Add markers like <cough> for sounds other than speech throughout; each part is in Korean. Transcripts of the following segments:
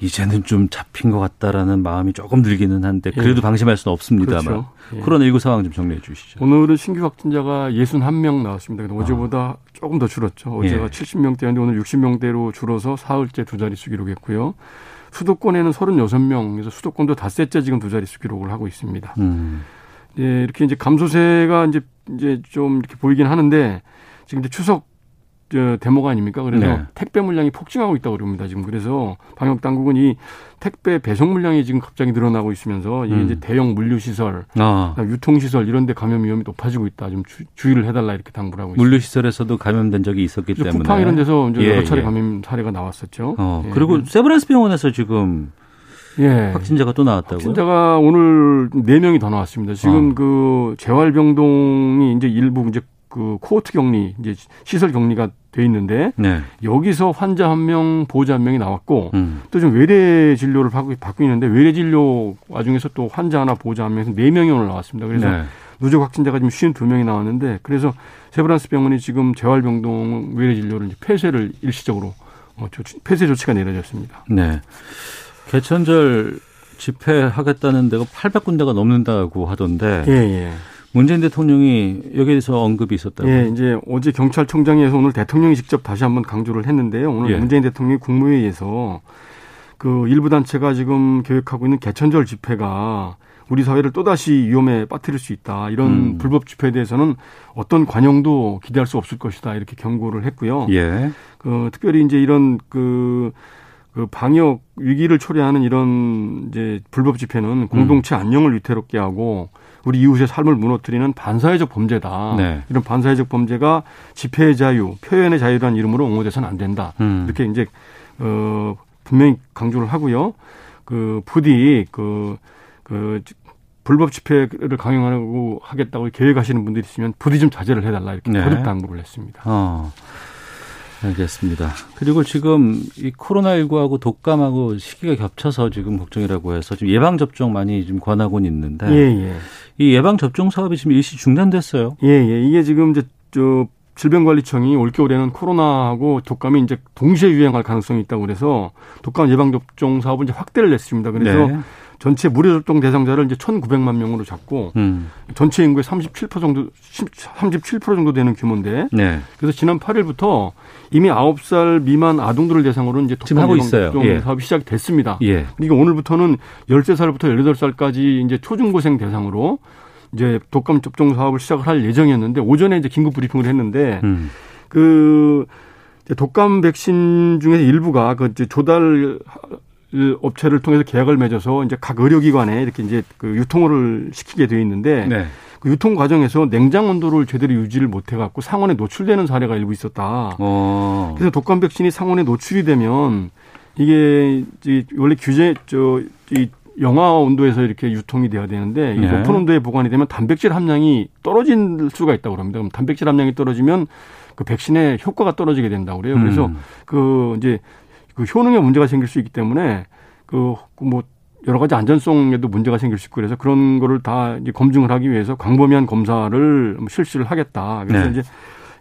이제는 좀 잡힌 것 같다라는 마음이 조금 들기는 한데 그래도 예. 방심할 수는 없습니다만 그렇죠. 예. 코로나19 상황 좀 정리해 주시죠. 오늘은 신규 확진자가 61명 나왔습니다. 근데 어제보다 조금 더 줄었죠. 어제가 아. 예. 70명대였는데 오늘 60명대로 줄어서 사흘째 두 자릿수 기록했고요. 수도권에는 36명, 그래서 수도권도 닷새째 지금 두 자릿수 기록을 하고 있습니다. 음. 예, 이렇게 이제 감소세가 이제 이제 좀 이렇게 보이긴 하는데 지금 이제 추석 저 대목 아닙니까? 그래서 네. 택배 물량이 폭증하고 있다고 그럽니다. 지금 그래서 방역 당국은 이 택배 배송 물량이 지금 갑자기 늘어나고 있으면서 이게 음. 이제 대형 물류 시설, 아, 유통 시설 이런 데 감염 위험이 높아지고 있다. 좀 주, 의를 해달라 이렇게 당부를 하고 있습니다. 물류 시설에서도 감염된 적이 있었기 때문에. 쿠팡 이런 데서 이제 예, 여러 차례 예. 감염 사례가 나왔었죠. 어, 예. 그리고 세브란스 병원에서 지금 예. 확진자가 또 나왔다고요? 확진자가 오늘 네명이 더 나왔습니다. 지금 어. 그 재활병동이 이제 일부 이제 그 코호트 격리, 이제 시설 격리가 돼 있는데 네. 여기서 환자 한 명, 보호자 한 명이 나왔고 음. 또좀 외래 진료를 받고, 받고 있는데 외래 진료 와중에서 또 환자 하나, 보호자 한 명에서 네 명이 오늘 나왔습니다. 그래서 네. 누적 확진자가 지금 52명이 나왔는데 그래서 세브란스 병원이 지금 재활병동 외래 진료를 이제 폐쇄를 일시적으로 어, 조치, 폐쇄 조치가 내려졌습니다. 네. 개천절 집회하겠다는 데가 800군데가 넘는다고 하던데 예, 예. 문재인 대통령이 여기에 대해서 언급이 있었다고. 예, 이제 어제 경찰청장에서 오늘 대통령이 직접 다시 한번 강조를 했는데요. 오늘 예. 문재인 대통령이 국무회의에서 그 일부 단체가 지금 계획하고 있는 개천절 집회가 우리 사회를 또다시 위험에 빠뜨릴 수 있다. 이런 음. 불법 집회에 대해서는 어떤 관용도 기대할 수 없을 것이다. 이렇게 경고를 했고요. 예. 그 특별히 이제 이런 그, 그 방역 위기를 초래하는 이런 이제 불법 집회는 공동체 음. 안녕을 위태롭게 하고 우리 이웃의 삶을 무너뜨리는 반사회적 범죄다. 네. 이런 반사회적 범죄가 집회의 자유, 표현의 자유라는 이름으로 옹호돼서는 안 된다. 음. 이렇게 이제 어 분명히 강조를 하고요. 그 부디 그, 그 불법 집회를 강행하고 하겠다고 계획하시는 분들이 있으면 부디 좀 자제를 해달라 이렇게 네. 거듭 당부를 했습니다. 어. 알겠습니다. 그리고 지금 이 코로나19하고 독감하고 시기가 겹쳐서 지금 걱정이라고 해서 지금 예방접종 많이 좀 권하고는 있는데 예, 예. 이 예방접종 사업이 지금 일시 중단됐어요. 예, 예. 이게 지금 이제 저 질병관리청이 올겨울에는 코로나하고 독감이 이제 동시에 유행할 가능성이 있다고 그래서 독감 예방접종 사업을 이제 확대를 했습니다. 그래서 네. 전체 무료 접종 대상자를 이제 1,900만 명으로 잡고 음. 전체 인구의 37% 정도 37% 정도 되는 규모인데 네. 그래서 지난 8일부터 이미 9살 미만 아동들을 대상으로 이제 하고 있어요. 예방 접종 예. 사업이 시작됐습니다. 예. 이게 오늘부터는 13살부터 18살까지 이제 초중고생 대상으로 이제 독감 접종 사업을 시작을 할 예정이었는데 오전에 이제 긴급 브리핑을 했는데 음. 그 독감 백신 중에 일부가 그 조달 업체를 통해서 계약을 맺어서 이제 각 의료기관에 이렇게 이제 그 유통을 시키게 돼 있는데 네. 그 유통 과정에서 냉장 온도를 제대로 유지를 못 해 갖고 상온에 노출되는 사례가 일부 있었다. 어. 그래서 독감 백신이 상온에 노출이 되면 이게 원래 규제 저이 영하 온도에서 이렇게 유통이 돼야 되는데 이 네. 높은 온도에 보관이 되면 단백질 함량이 떨어질 수가 있다고 합니다. 그럼 단백질 함량이 떨어지면 그 백신의 효과가 떨어지게 된다고 그래요. 그래서 음. 그 이제 그 효능에 문제가 생길 수 있기 때문에 그 뭐 여러 가지 안전성에도 문제가 생길 수 있고 그래서 그런 거를 다 이제 검증을 하기 위해서 광범위한 검사를 실시를 하겠다. 그래서 네. 이제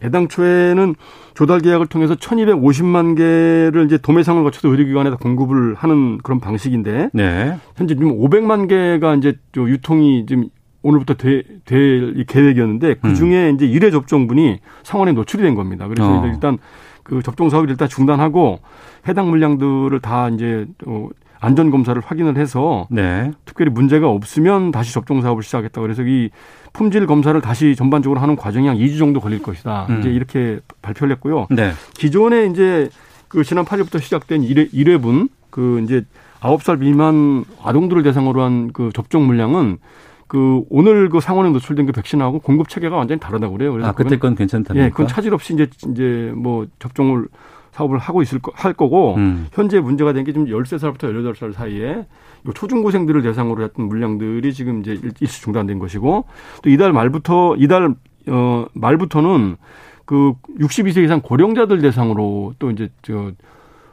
애당초에는 조달 계약을 통해서 1250만 개를 이제 도매상을 거쳐서 의료기관에다 공급을 하는 그런 방식인데 네. 현재 지금 500만 개가 이제 저 유통이 지금 오늘부터 될, 될 계획이었는데 그 중에 이제 일회 접종분이 상원에 노출이 된 겁니다. 그래서 어. 일단 그 접종 사업을 일단 중단하고 해당 물량들을 다 이제 어, 안전 검사를 확인을 해서 네. 특별히 문제가 없으면 다시 접종 사업을 시작했다. 그래서 이 품질 검사를 다시 전반적으로 하는 과정이 한 2주 정도 걸릴 것이다. 음. 이제 이렇게 발표를 했고요. 네. 기존에 이제 그 지난 8일부터 시작된 1회, 1회분 그 이제 9살 미만 아동들을 대상으로 한 그 접종 물량은 그 오늘 그 상원에 노출된 그 백신하고 공급 체계가 완전히 다르다고 그래요. 그래서 아, 그때 건 괜찮답니까? 예, 그건 차질 없이 이제 이제 뭐 접종을 사업을 하고 있을 거, 할 거고 음. 현재 문제가 된 게 지금 13살부터 18살 사이에 요 초중고생들을 대상으로 했던 물량들이 지금 이제 일- 일시 중단된 것이고 또 이달 말부터 이달 어 말부터는 그 62세 이상 고령자들 대상으로 또 이제 저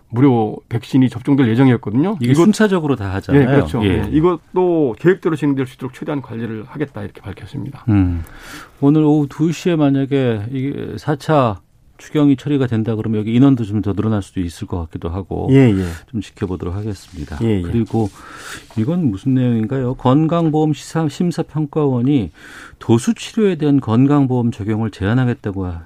무료 백신이 접종될 예정이었거든요. 이게 순차적으로 다 하잖아요. 예, 그렇죠. 예. 예, 이것도 계획대로 진행될 수 있도록 최대한 관리를 하겠다 이렇게 밝혔습니다. 음. 오늘 오후 2시에 만약에 이게 4차 추경이 처리가 된다 그러면 여기 인원도 좀 더 늘어날 수도 있을 것 같기도 하고 예, 예. 좀 지켜보도록 하겠습니다. 예, 예. 그리고 이건 무슨 내용인가요? 건강보험 심사평가원이 도수 치료에 대한 건강보험 적용을 제한하겠다고 하-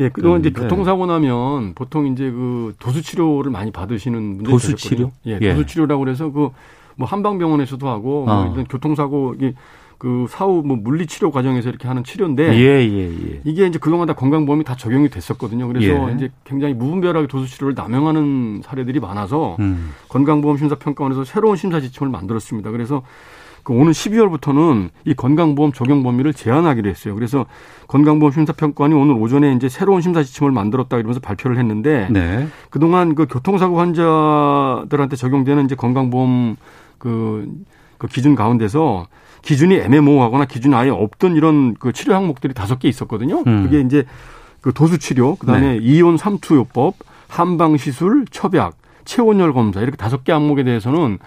예, 그동안 이제 교통사고 나면 보통 이제 그 도수 치료를 많이 받으시는 분들이 도수 계셨거든요. 치료? 예, 예. 도수 치료라고 그래서 그 뭐 한방병원에서도 하고 아. 뭐 이런 교통사고 이게 그 사후 뭐 물리 치료 과정에서 이렇게 하는 치료인데 예, 예, 예. 이게 이제 그동안 다 건강보험이 다 적용이 됐었거든요. 그래서 예. 이제 굉장히 무분별하게 도수 치료를 남용하는 사례들이 많아서 음. 건강보험 심사평가원에서 새로운 심사 지침을 만들었습니다. 그래서 그 오는 12월부터는 이 건강보험 적용 범위를 제한하기로 했어요. 그래서 건강보험 심사평가원이 오늘 오전에 이제 새로운 심사 지침을 만들었다 이러면서 발표를 했는데 네. 그동안 그 교통사고 환자들한테 적용되는 이제 건강보험 그, 그 기준 가운데서 기준이 애매모호하거나 기준이 아예 없던 이런 그 치료 항목들이 다섯 개 있었거든요. 음. 그게 이제 그 도수 치료, 그다음에 이온 삼투요법, 한방 시술, 처약, 체온열 검사 이렇게 다섯 개 항목에 대해서는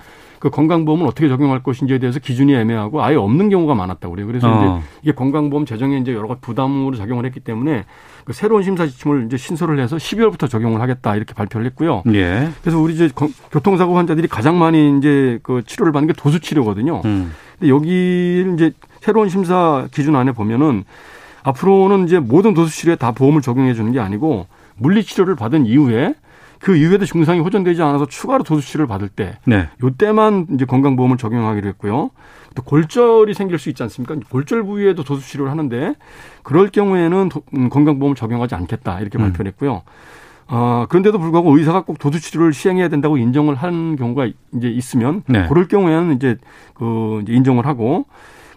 그 건강보험을 어떻게 적용할 것인지에 대해서 기준이 애매하고 아예 없는 경우가 많았다고 그래요. 그래서 어. 이제 이게 건강보험 재정에 이제 여러 가지 부담으로 작용을 했기 때문에 그 새로운 심사 지침을 이제 신설을 해서 12월부터 적용을 하겠다 이렇게 발표를 했고요. 예. 그래서 우리 이제 건- 교통사고 환자들이 가장 많이 이제 그 치료를 받는 게 도수 치료거든요. 음. 근데 여기 이제 새로운 심사 기준 안에 보면은 앞으로는 이제 모든 도수 치료에 다 보험을 적용해 주는 게 아니고 물리 치료를 받은 이후에 그 이후에도 증상이 호전되지 않아서 추가로 도수 치료를 받을 때 네. 요때만 이제 건강보험을 적용하기로 했고요. 또 골절이 생길 수 있지 않습니까? 골절 부위에도 도수 치료를 하는데 그럴 경우에는 도- 음, 건강보험을 적용하지 않겠다 이렇게 음. 발표를 했고요. 어, 그런데도 불구하고 의사가 꼭 도수 치료를 시행해야 된다고 인정을 한 경우가 이제 있으면 네. 그럴 경우에는 이제 그 이제 인정을 하고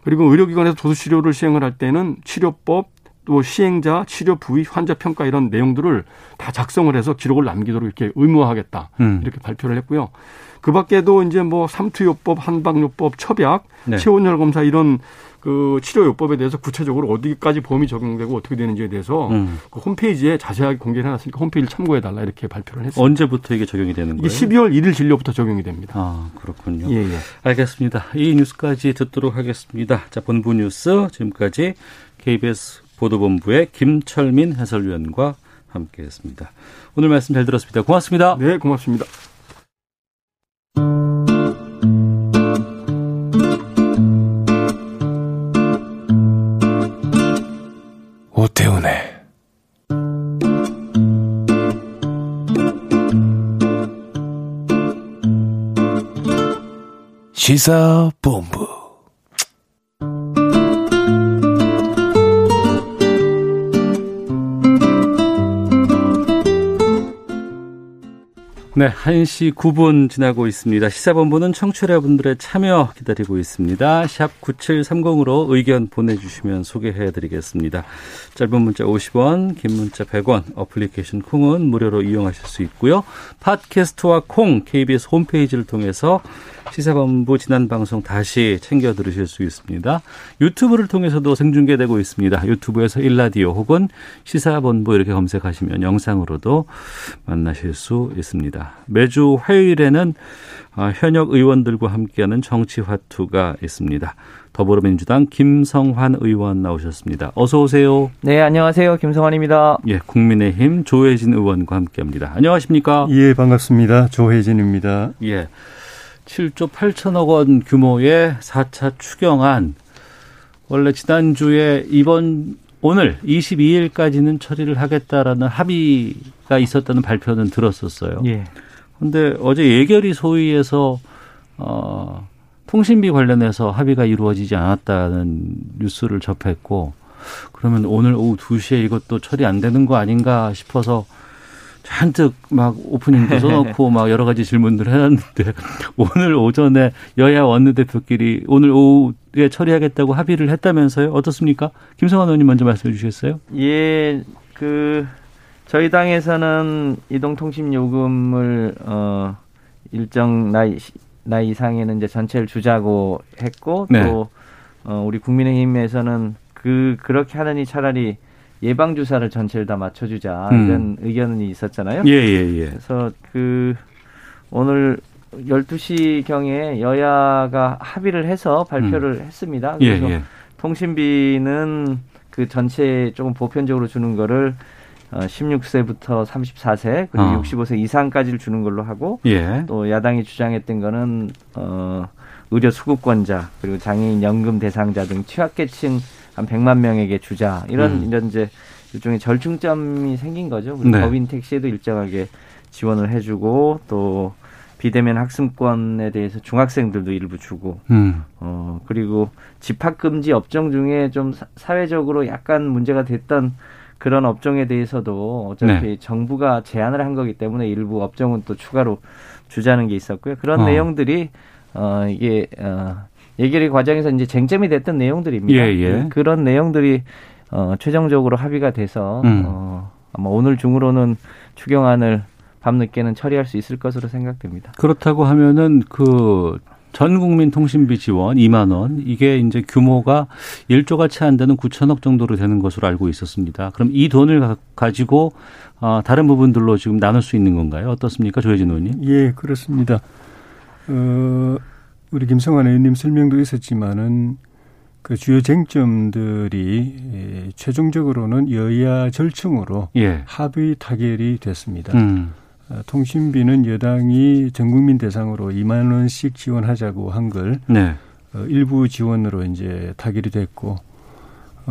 그리고 의료기관에서 도수 치료를 시행을 할 때는 치료법 또 시행자, 치료 부위, 환자 평가 이런 내용들을 다 작성을 해서 기록을 남기도록 이렇게 의무화하겠다. 음. 이렇게 발표를 했고요. 그 밖에도 이제 뭐 삼투요법, 한방요법, 첩약, 네. 체온열 검사 이런 그 치료요법에 대해서 구체적으로 어디까지 보험이 적용되고 어떻게 되는지에 대해서 음. 그 홈페이지에 자세하게 공개를 해놨으니까 홈페이지를 참고해 달라 이렇게 발표를 했습니다. 언제부터 이게 적용이 되는 이게 거예요? 12월 1일 진료부터 적용이 됩니다. 아, 그렇군요. 예, 예. 알겠습니다. 이 뉴스까지 듣도록 하겠습니다. 자, 본부 뉴스 지금까지 KBS 보도본부의 김철민 해설위원과 함께했습니다. 오늘 말씀 잘 들었습니다. 고맙습니다. 네, 고맙습니다. 오태훈의 시사본부 네, 1시 9분 지나고 있습니다. 시사본부는 청취자분들의 참여 기다리고 있습니다. 샵 9730으로 의견 보내주시면 소개해드리겠습니다. 짧은 문자 50원, 긴 문자 100원, 어플리케이션 콩은 무료로 이용하실 수 있고요. 팟캐스트와 콩, KBS 홈페이지를 통해서 시사본부 지난 방송 다시 챙겨 들으실 수 있습니다. 유튜브를 통해서도 생중계되고 있습니다. 유튜브에서 일라디오 혹은 시사본부 이렇게 검색하시면 영상으로도 만나실 수 있습니다. 매주 화요일에는 어, 현역 의원들과 함께하는 정치화투가 있습니다. 더불어민주당 김성환 의원 나오셨습니다. 어서 오세요. 네, 안녕하세요. 김성환입니다. 예, 국민의힘 조혜진 의원과 함께합니다. 안녕하십니까? 예, 반갑습니다. 조혜진입니다. 예. 7조 8천억 원 규모의 4차 추경안 원래 지난주에 이번 오늘 22일까지는 처리를 하겠다라는 합의가 있었다는 발표는 들었었어요. 예. 근데 어제 예결위 소위에서 어 통신비 관련해서 합의가 이루어지지 않았다는 뉴스를 접했고 그러면 오늘 오후 2시에 이것도 처리 안 되는 거 아닌가 싶어서 잔뜩 막 오프닝도 써놓고 막 여러 가지 질문들을 해놨는데 <laughs> 오늘 오전에 여야 원내대표끼리 오늘 오후에 처리하겠다고 합의를 했다면서요? 어떻습니까? 김성환 의원님 먼저 말씀해 주시겠어요? 예, 그 저희 당에서는 이동통신 요금을 어 일정 나이 나이 이상에는 이제 전체를 주자고 했고 네. 또 어, 우리 국민의힘에서는 그 그렇게 하느니 차라리 예방 주사를 전체를 다 맞춰주자 음. 이런 의견이 있었잖아요. 예, 예, 예. 그래서 그 오늘 12시 경에 여야가 합의를 해서 발표를 했습니다. 예, 그래서 예. 통신비는 그 전체 조금 보편적으로 주는 거를 어, 16세부터 34세 그리고 어. 65세 이상까지를 주는 걸로 하고 예. 또 야당이 주장했던 거는 어 의료 수급권자 그리고 장애인 연금 대상자 등 취약계층 한 100만 명에게 주자 이런 음. 이런 이제 일종의 절충점이 생긴 거죠. 그리고 네. 법인 택시에도 일정하게 지원을 해주고 또 비대면 학습권에 대해서 중학생들도 일부 주고 음. 어 그리고 집합 금지 업종 중에 좀 사- 사회적으로 약간 문제가 됐던 그런 업종에 대해서도 어차피 네. 정부가 제한을 한 거기 때문에 일부 업종은 또 추가로 주자는 게 있었고요. 그런 어. 내용들이 어 이게 어 예결위 과정에서 이제 쟁점이 됐던 내용들입니다. 예, 예. 그런 내용들이 어 최종적으로 합의가 돼서 음. 어 아마 오늘 중으로는 추경안을 밤늦게는 처리할 수 있을 것으로 생각됩니다. 그렇다고 하면은 그 전 국민 통신비 지원 2만 원 이게 이제 규모가 1조가 채 안 되는 9천억 정도로 되는 것으로 알고 있었습니다. 그럼 이 돈을 가- 가지고 어, 다른 부분들로 지금 나눌 수 있는 건가요? 어떻습니까, 조혜진 의원님? 예, 그렇습니다. 어, 우리 김성환 의원님 설명도 있었지만은 그 주요 쟁점들이 예, 최종적으로는 여야 절충으로 예. 합의 타결이 됐습니다. 음. 어, 통신비는 여당이 전 국민 대상으로 2만 원씩 지원하자고 한걸 네. 어, 일부 지원으로 이제 타결이 됐고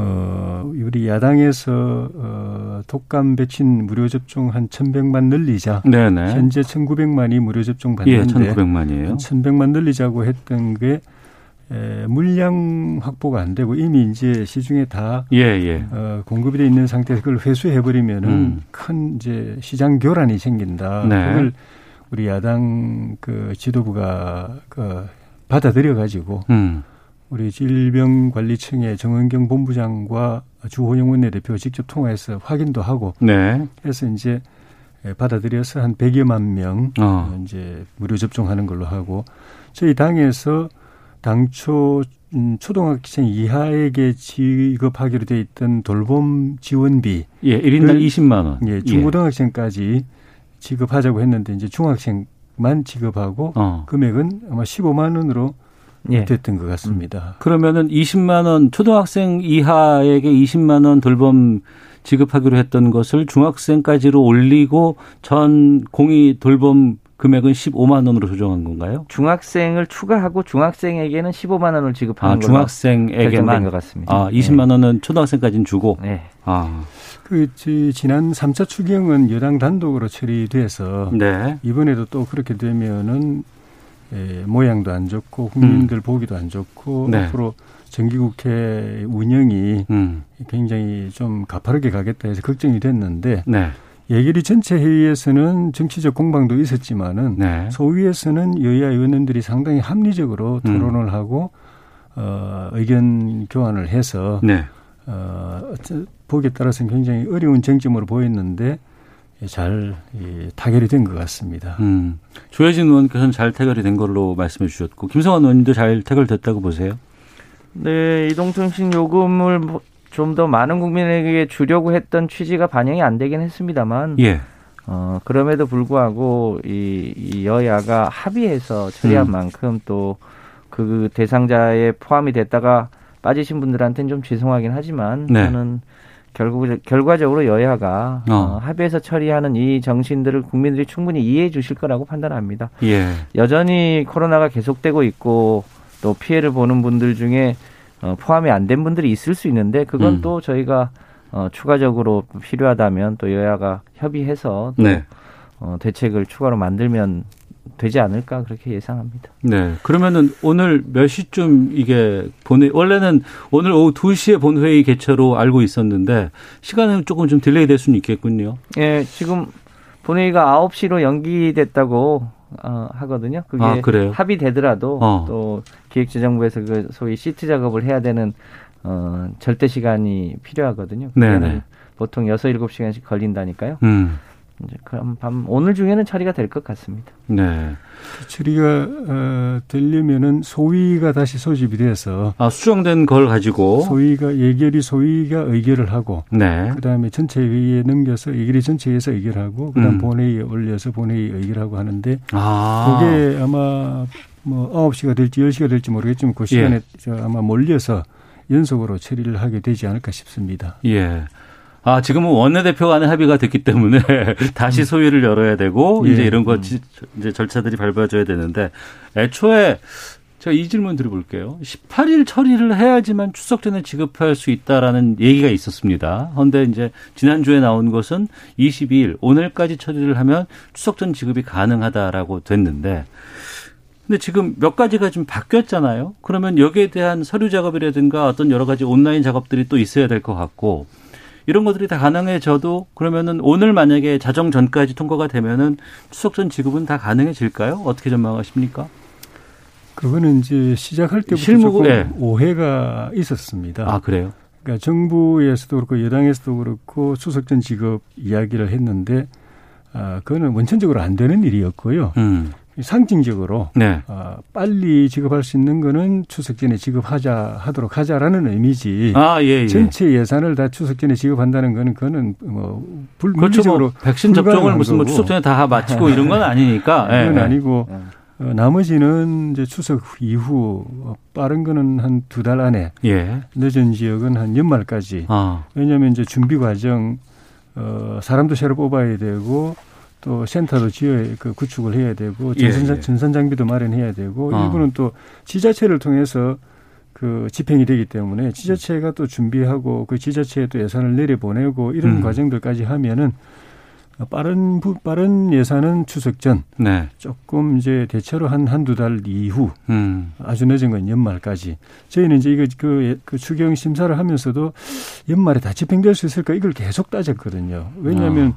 어, 우리 야당에서 어, 독감 백신 무료 접종 한 1,100만 늘리자. 네네. 현재 1,900만이 무료 접종 예, 받는데 1,900만이에요. 1,100만 늘리자고 했던 게 에, 물량 확보가 안 되고 이미 이제 시중에 다 예, 예. 어, 공급이 돼 있는 상태에서 그걸 회수해 버리면은 음. 큰 이제 시장 교란이 생긴다. 네. 그걸 우리 야당 그 지도부가 그 받아들여 가지고 음. 우리 질병관리청의 정은경 본부장과 주호영 원내대표가 직접 통화해서 확인도 하고 네. 해서 이제 받아들여서 한 100여만 명 어. 이제 무료 접종하는 걸로 하고 저희 당에서 당초 음, 초등학생 이하에게 지급하기로 돼 있던 돌봄 지원비 예, 1인당 그- 20만 원. 예, 중고등학생까지 지급하자고 했는데 이제 중학생만 지급하고 어. 금액은 아마 15만 원으로 예. 됐던 것 같습니다. 그러면은 20만 원 초등학생 이하에게 20만 원 돌봄 지급하기로 했던 것을 중학생까지로 올리고 전 공의 돌봄 금액은 15만 원으로 조정한 건가요? 중학생을 추가하고 중학생에게는 15만 원을 지급하는 아, 중학생에게만 것 같습니다. 아, 20만 원은 초등학생까지는 주고. 네. 아. 그 지- 지난 3차 추경은 여당 단독으로 처리돼서 네. 이번에도 또 그렇게 되면은 에, 모양도 안 좋고 국민들 보기도 안 좋고 음. 네. 앞으로 정기국회 운영이 음. 굉장히 좀 가파르게 가겠다 해서 걱정이 됐는데 네. 예결위 전체 회의에서는 정치적 공방도 있었지만은 네. 소위에서는 여야 의원님들이 상당히 합리적으로 음. 토론을 하고 어, 의견 교환을 해서 네. 어, 보기에 따라서는 굉장히 어려운 쟁점으로 보였는데 잘 이, 타결이 된 것 같습니다. 음. 조혜진 의원께서는 잘 태결이 된 걸로 말씀해 주셨고 김성환 의원님도 잘 태결됐다고 보세요. 네, 이동통신 요금을 뭐좀더 많은 국민에게 주려고 했던 취지가 반영이 안 되긴 했습니다만, 예. 어, 그럼에도 불구하고 이, 이 여야가 합의해서 처리한 음. 만큼 또 그 대상자에 포함이 됐다가 빠지신 분들한테는 좀 죄송하긴 하지만 네. 저는 결국 결과적으로 여야가 어. 어, 합의해서 처리하는 이 정신들을 국민들이 충분히 이해해 주실 거라고 판단합니다. 예. 여전히 코로나가 계속되고 있고 또 피해를 보는 분들 중에 어, 포함이 안 된 분들이 있을 수 있는데 그건 음. 또 저희가 어, 추가적으로 필요하다면 또 여야가 협의해서 또 네. 어, 대책을 추가로 만들면 되지 않을까 그렇게 예상합니다. 네. 그러면은 오늘 몇 시쯤 이게 본회 원래는 오늘 오후 2시에 본회의 개최로 알고 있었는데 시간은 조금 좀 delay 될 수는 있겠군요. 예, 지금 본회의가 9시로 연기됐다고 어, 하거든요. 그게 아, 그래요? 합의되더라도 어. 또 기획재정부에서 그 소위 시트 작업을 해야 되는 어, 절대 시간이 필요하거든요. 네네. 그게는 보통 6, 7시간씩 걸린다니까요. 음. 이제 그럼 밤 오늘 중에는 처리가 될 것 같습니다. 네. 처리가 어, 되려면은 소위가 다시 소집이 돼서 아, 수정된 걸 가지고 소위가 예결위 소위가 의결을 하고 네. 그다음에 전체 회의에 넘겨서 예결위 전체에서 의결하고 그다음 음. 본회의에 올려서 본회의 의결하고 하는데 아. 그게 아마 뭐 9시가 될지 10시가 될지 모르겠지만 그 시간에 예. 저 아마 몰려서 연속으로 처리를 하게 되지 않을까 싶습니다. 예. 아, 지금은 원내대표 간의 합의가 됐기 때문에 <laughs> 다시 소위를 열어야 되고 예. 이제 이런 거 지- 이제 절차들이 밟아져야 되는데 애초에 제가 이 질문 드려볼게요. 18일 처리를 해야지만 추석 전에 지급할 수 있다라는 얘기가 있었습니다. 그런데 이제 지난주에 나온 것은 22일 오늘까지 처리를 하면 추석 전 지급이 가능하다라고 됐는데 근데 지금 몇 가지가 좀 바뀌었잖아요. 그러면 여기에 대한 서류 작업이라든가 어떤 여러 가지 온라인 작업들이 또 있어야 될 것 같고 이런 것들이 다 가능해져도 그러면은 오늘 만약에 자정 전까지 통과가 되면은 추석 전 지급은 다 가능해질까요? 어떻게 전망하십니까? 그거는 이제 시작할 때부터 실무- 조금 예. 오해가 있었습니다. 아 그래요? 그러니까 정부에서도 그렇고 여당에서도 그렇고 추석 전 지급 이야기를 했는데 아, 그거는 원천적으로 안 되는 일이었고요. 음, 상징적으로 네, 아, 빨리 지급할 수 있는 거는 추석 전에 지급하자 하도록 하자라는 의미지. 아 예, 예. 전체 예산을 다 추석 전에 지급한다는 거는 그거는 뭐 불, 그렇죠. 뭐 백신 접종을 무슨 뭐. 추석 전에 다 마치고 이런 건 아니니까. <laughs> 예, 그건 예. 아니고 예. 어, 나머지는 이제 추석 이후 어, 빠른 거는 한 두 달 안에 예. 늦은 지역은 한 연말까지. 아, 왜냐하면 이제 준비 과정 어, 사람도 새로 뽑아야 되고 또 센터도 지어 그 구축을 해야 되고 예, 전선, 예. 전선 장비도 마련해야 되고 아. 일부는 또 지자체를 통해서 그 집행이 되기 때문에 지자체가 또 준비하고 그 지자체에 또 예산을 내려 보내고 이런 음. 과정들까지 하면은 빠른 부, 빠른 예산은 추석 전 네. 조금 이제 대체로 한 한두 달 이후 음, 아주 늦은 건 연말까지. 저희는 이제 이거 그, 그 추경 심사를 하면서도 연말에 다 집행될 수 있을까 이걸 계속 따졌거든요. 왜냐하면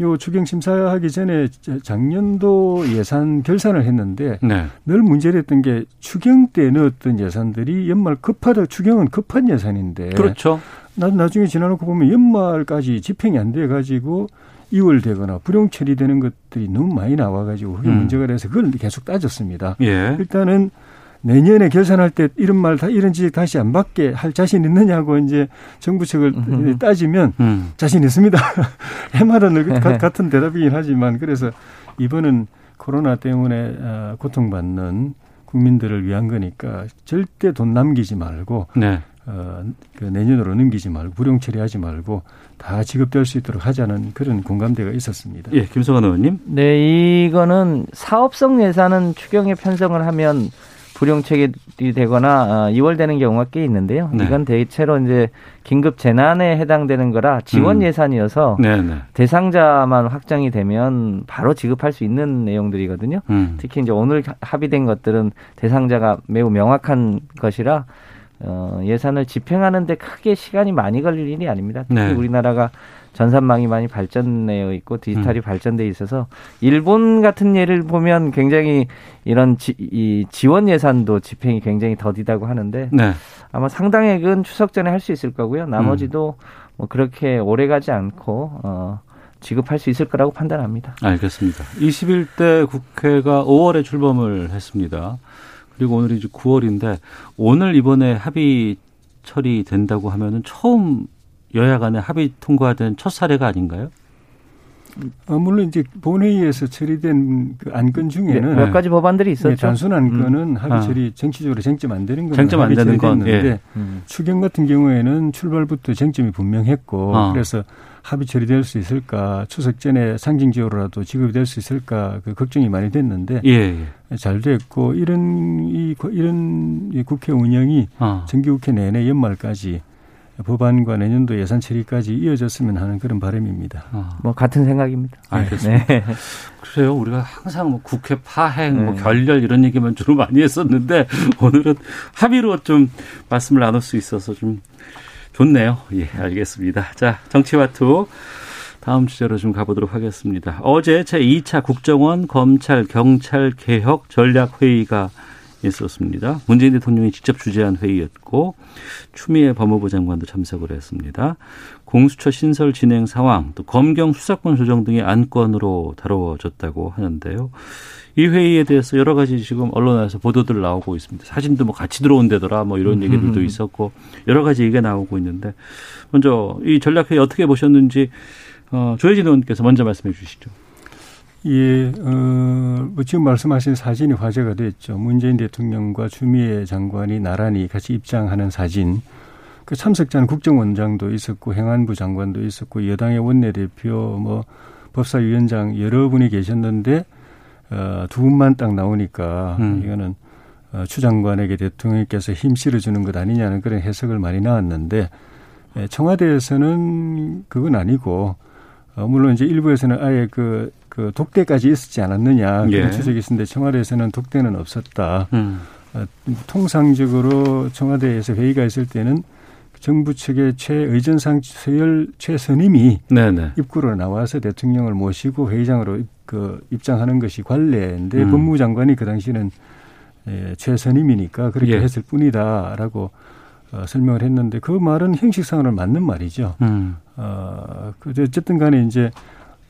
요 추경 심사하기 전에 작년도 예산 결산을 했는데 네. 늘 문제됐던 게 추경 때 넣었던 예산들이 연말 급하다. 추경은 급한 예산인데 그렇죠. 나, 나중에 지나놓고 보면 연말까지 집행이 안 돼 가지고 2월 되거나 불용 처리되는 것들이 너무 많이 나와가지고 그게 음. 문제가 돼서 그걸 계속 따졌습니다. 예. 일단은 내년에 결산할 때 이런 말다 이런 지적 다시 안 받게 할 자신 있느냐고 이제 정부 측을 음흠. 따지면 음, 자신 있습니다. <laughs> 해마다 늘 가- 같은 대답이긴 하지만 그래서 이번은 코로나 때문에 어, 고통받는 국민들을 위한 거니까 절대 돈 남기지 말고 네. 어, 그 내년으로 넘기지 말고 불용 처리하지 말고 다 지급될 수 있도록 하자는 그런 공감대가 있었습니다. 예, 김성환 의원님. 네, 이거는 사업성 예산은 추경에 편성을 하면 불용 체결이 되거나 어, 2월 되는 경우가 꽤 있는데요. 네. 이건 대체로 이제 긴급 재난에 해당되는 거라 지원 음. 예산이어서 네, 네. 대상자만 확정이 되면 바로 지급할 수 있는 내용들이거든요. 음, 특히 이제 오늘 합의된 것들은 대상자가 매우 명확한 것이라 어, 예산을 집행하는데 크게 시간이 많이 걸릴 일이 아닙니다. 특히 네. 우리나라가 전산망이 많이 발전되어 있고 디지털이 음. 발전돼 있어서 일본 같은 예를 보면 굉장히 이런 지, 이 지원 예산도 집행이 굉장히 더디다고 하는데 네. 아마 상당액은 추석 전에 할 수 있을 거고요. 나머지도 뭐 그렇게 오래 가지 않고 어, 지급할 수 있을 거라고 판단합니다. 알겠습니다. 21대 국회가 5월에 출범을 했습니다. 그리고 오늘이 이제 9월인데 오늘 이번에 합의 처리된다고 하면은 처음 여야 간에 합의 통과된 첫 사례가 아닌가요? 어, 물론 이제 본회의에서 처리된 그 안건 중에는 몇 가지 법안들이 예, 있었죠. 단순 안건은 합의 아. 처리 정치적으로 쟁점 안 되는 건 쟁점 안 되는 건, 데 음. 추경 같은 경우에는 출발부터 쟁점이 분명했고 아. 그래서 합의 처리될 수 있을까 추석 전에 상징적으로라도 지급이 될 수 있을까 그 걱정이 많이 됐는데 예, 예. 잘 됐고 이런 이 이런 이 국회 운영이 어. 정기국회 내내 연말까지 법안과 내년도 예산 처리까지 이어졌으면 하는 그런 바람입니다. 어. 뭐 같은 생각입니다. 알겠습니다. 네. 그래요. 우리가 항상 뭐 국회 파행, 뭐 네. 결렬 이런 얘기만 주로 많이 했었는데 오늘은 합의로 좀 말씀을 나눌 수 있어서 좀 좋네요. 예, 알겠습니다. 자, 정치와투 다음 주제로 좀 가보도록 하겠습니다. 어제 제2차 국정원 검찰 경찰 개혁 전략 회의가 있었습니다. 문재인 대통령이 직접 주재한 회의였고 추미애 법무부 장관도 참석을 했습니다. 공수처 신설 진행 상황, 또 검경 수사권 조정 등의 안건으로 다뤄졌다고 하는데요. 이 회의에 대해서 여러 가지 지금 언론에서 보도들 나오고 있습니다. 사진도 뭐 같이 들어온다더라 뭐 이런 얘기들도 있었고 여러 가지 얘기가 나오고 있는데 먼저 이 전략회의 어떻게 보셨는지 어, 조혜진 의원께서 먼저 말씀해 주시죠. 예, 어, 뭐 지금 말씀하신 사진이 화제가 됐죠. 문재인 대통령과 추미애 장관이 나란히 같이 입장하는 사진. 그 참석자는 국정원장도 있었고 행안부 장관도 있었고 여당의 원내대표 뭐 법사위원장 여러 분이 계셨는데 어, 두 분만 딱 나오니까 음. 이거는 어, 추 장관에게 대통령께서 힘 실어주는 것 아니냐는 그런 해석을 많이 나왔는데 예, 청와대에서는 그건 아니고 어, 물론 이제 일부에서는 아예 그, 그 독대까지 있었지 않았느냐 그런 예. 추적이 있었는데 청와대에서는 독대는 없었다. 음. 어, 통상적으로 청와대에서 회의가 있을 때는 정부 측의 최의전상 서열 최선임이 네네. 입구로 나와서 대통령을 모시고 회의장으로 입, 그 입장하는 것이 관례인데 음. 법무부 장관이 그 당시는 예, 최선임이니까 그렇게 예. 했을 뿐이다라고 어, 설명을 했는데 그 말은 형식상으로는 맞는 말이죠. 음. 어, 그 어쨌든 간에 이제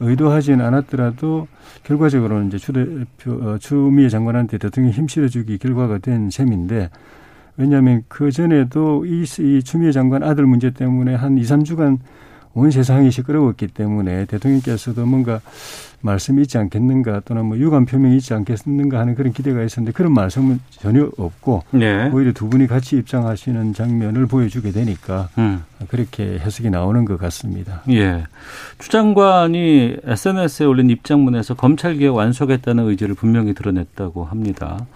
의도하지는 않았더라도 결과적으로는 이제 추 대표, 어, 추미애 장관한테 대통령 힘 실어주기 결과가 된 셈인데 왜냐하면 그 전에도 이, 이 추미애 장관 아들 문제 때문에 한 2, 3주간 온 세상이 시끄러웠기 때문에 대통령께서도 뭔가 말씀이 있지 않겠는가 또는 뭐 유감 표명이 있지 않겠는가 하는 그런 기대가 있었는데 그런 말씀은 전혀 없고 네. 오히려 두 분이 같이 입장하시는 장면을 보여주게 되니까 음. 그렇게 해석이 나오는 것 같습니다. 예. 추 장관이 SNS에 올린 입장문에서 검찰 개혁 완수하겠다는 의지를 분명히 드러냈다고 합니다.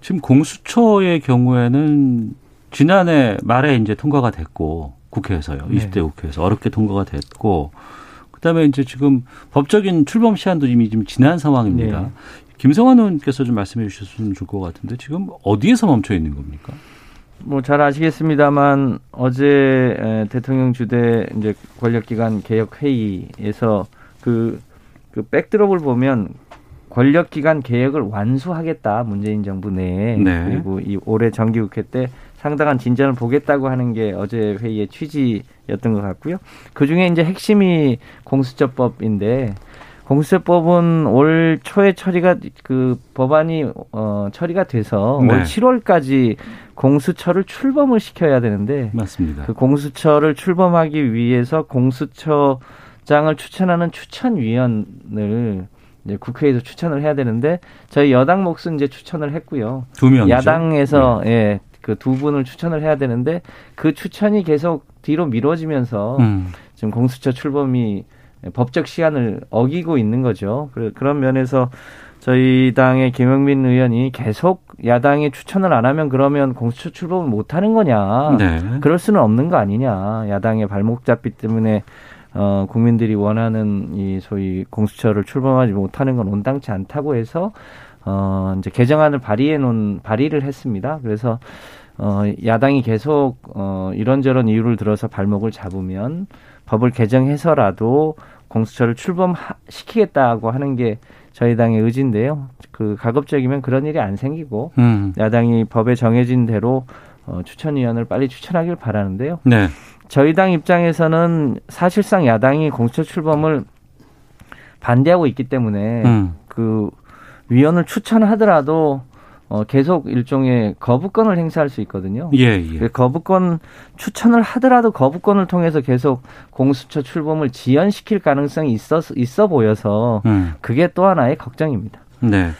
지금 공수처의 경우에는 지난해 말에 이제 통과가 됐고 국회에서요. 네. 20대 국회에서 어렵게 통과가 됐고 그다음에 이제 지금 법적인 출범 시한도 이미 좀 지난 상황입니다. 네. 김성환 의원께서 좀 말씀해 주셨으면 좋을 것 같은데 지금 어디에서 멈춰 있는 겁니까? 뭐 잘 아시겠습니다만 어제 에, 대통령 주대 이제 권력기관 개혁 회의에서 그, 그 백드롭을 보면 권력기관 개혁을 완수하겠다 문재인 정부 내에 네. 그리고 이 올해 정기국회 때 상당한 진전을 보겠다고 하는 게 어제 회의의 취지였던 것 같고요. 그 중에 이제 핵심이 공수처법인데 공수처법은 올 초에 처리가 그 법안이 어 처리가 돼서 네. 올 7월까지 공수처를 출범을 시켜야 되는데 맞습니다. 그 공수처를 출범하기 위해서 공수처장을 추천하는 추천위원을 이제 국회에서 추천을 해야 되는데 저희 여당 몫은 이제 추천을 했고요. 두 명이죠. 야당에서 예, 그 두 분을 추천을 해야 되는데 그 추천이 계속 뒤로 미뤄지면서 음. 지금 공수처 출범이 법적 시한을 어기고 있는 거죠. 그- 그런 면에서 저희 당의 김영민 의원이 계속 야당이 추천을 안 하면 그러면 공수처 출범을 못 하는 거냐. 네. 그럴 수는 없는 거 아니냐. 야당의 발목 잡기 때문에 어, 국민들이 원하는 이 소위 공수처를 출범하지 못하는 건 온당치 않다고 해서 어, 이제 개정안을 발의해 놓은 발의를 했습니다. 그래서 어, 야당이 계속 어, 이런저런 이유를 들어서 발목을 잡으면 법을 개정해서라도 공수처를 출범시키겠다고 하는 게 저희 당의 의지인데요. 그 가급적이면 그런 일이 안 생기고 음. 야당이 법에 정해진 대로 어, 추천위원을 빨리 추천하길 바라는데요. 네. 저희 당 입장에서는 사실상 야당이 공수처 출범을 반대하고 있기 때문에 음. 그 위원을 추천하더라도 어, 계속 일종의 거부권을 행사할 수 있거든요. 예, 예. 그 거부권 추천을 하더라도 거부권을 통해서 계속 공수처 출범을 지연시킬 가능성이 있어 있어 보여서 음. 그게 또 하나의 걱정입니다. 네.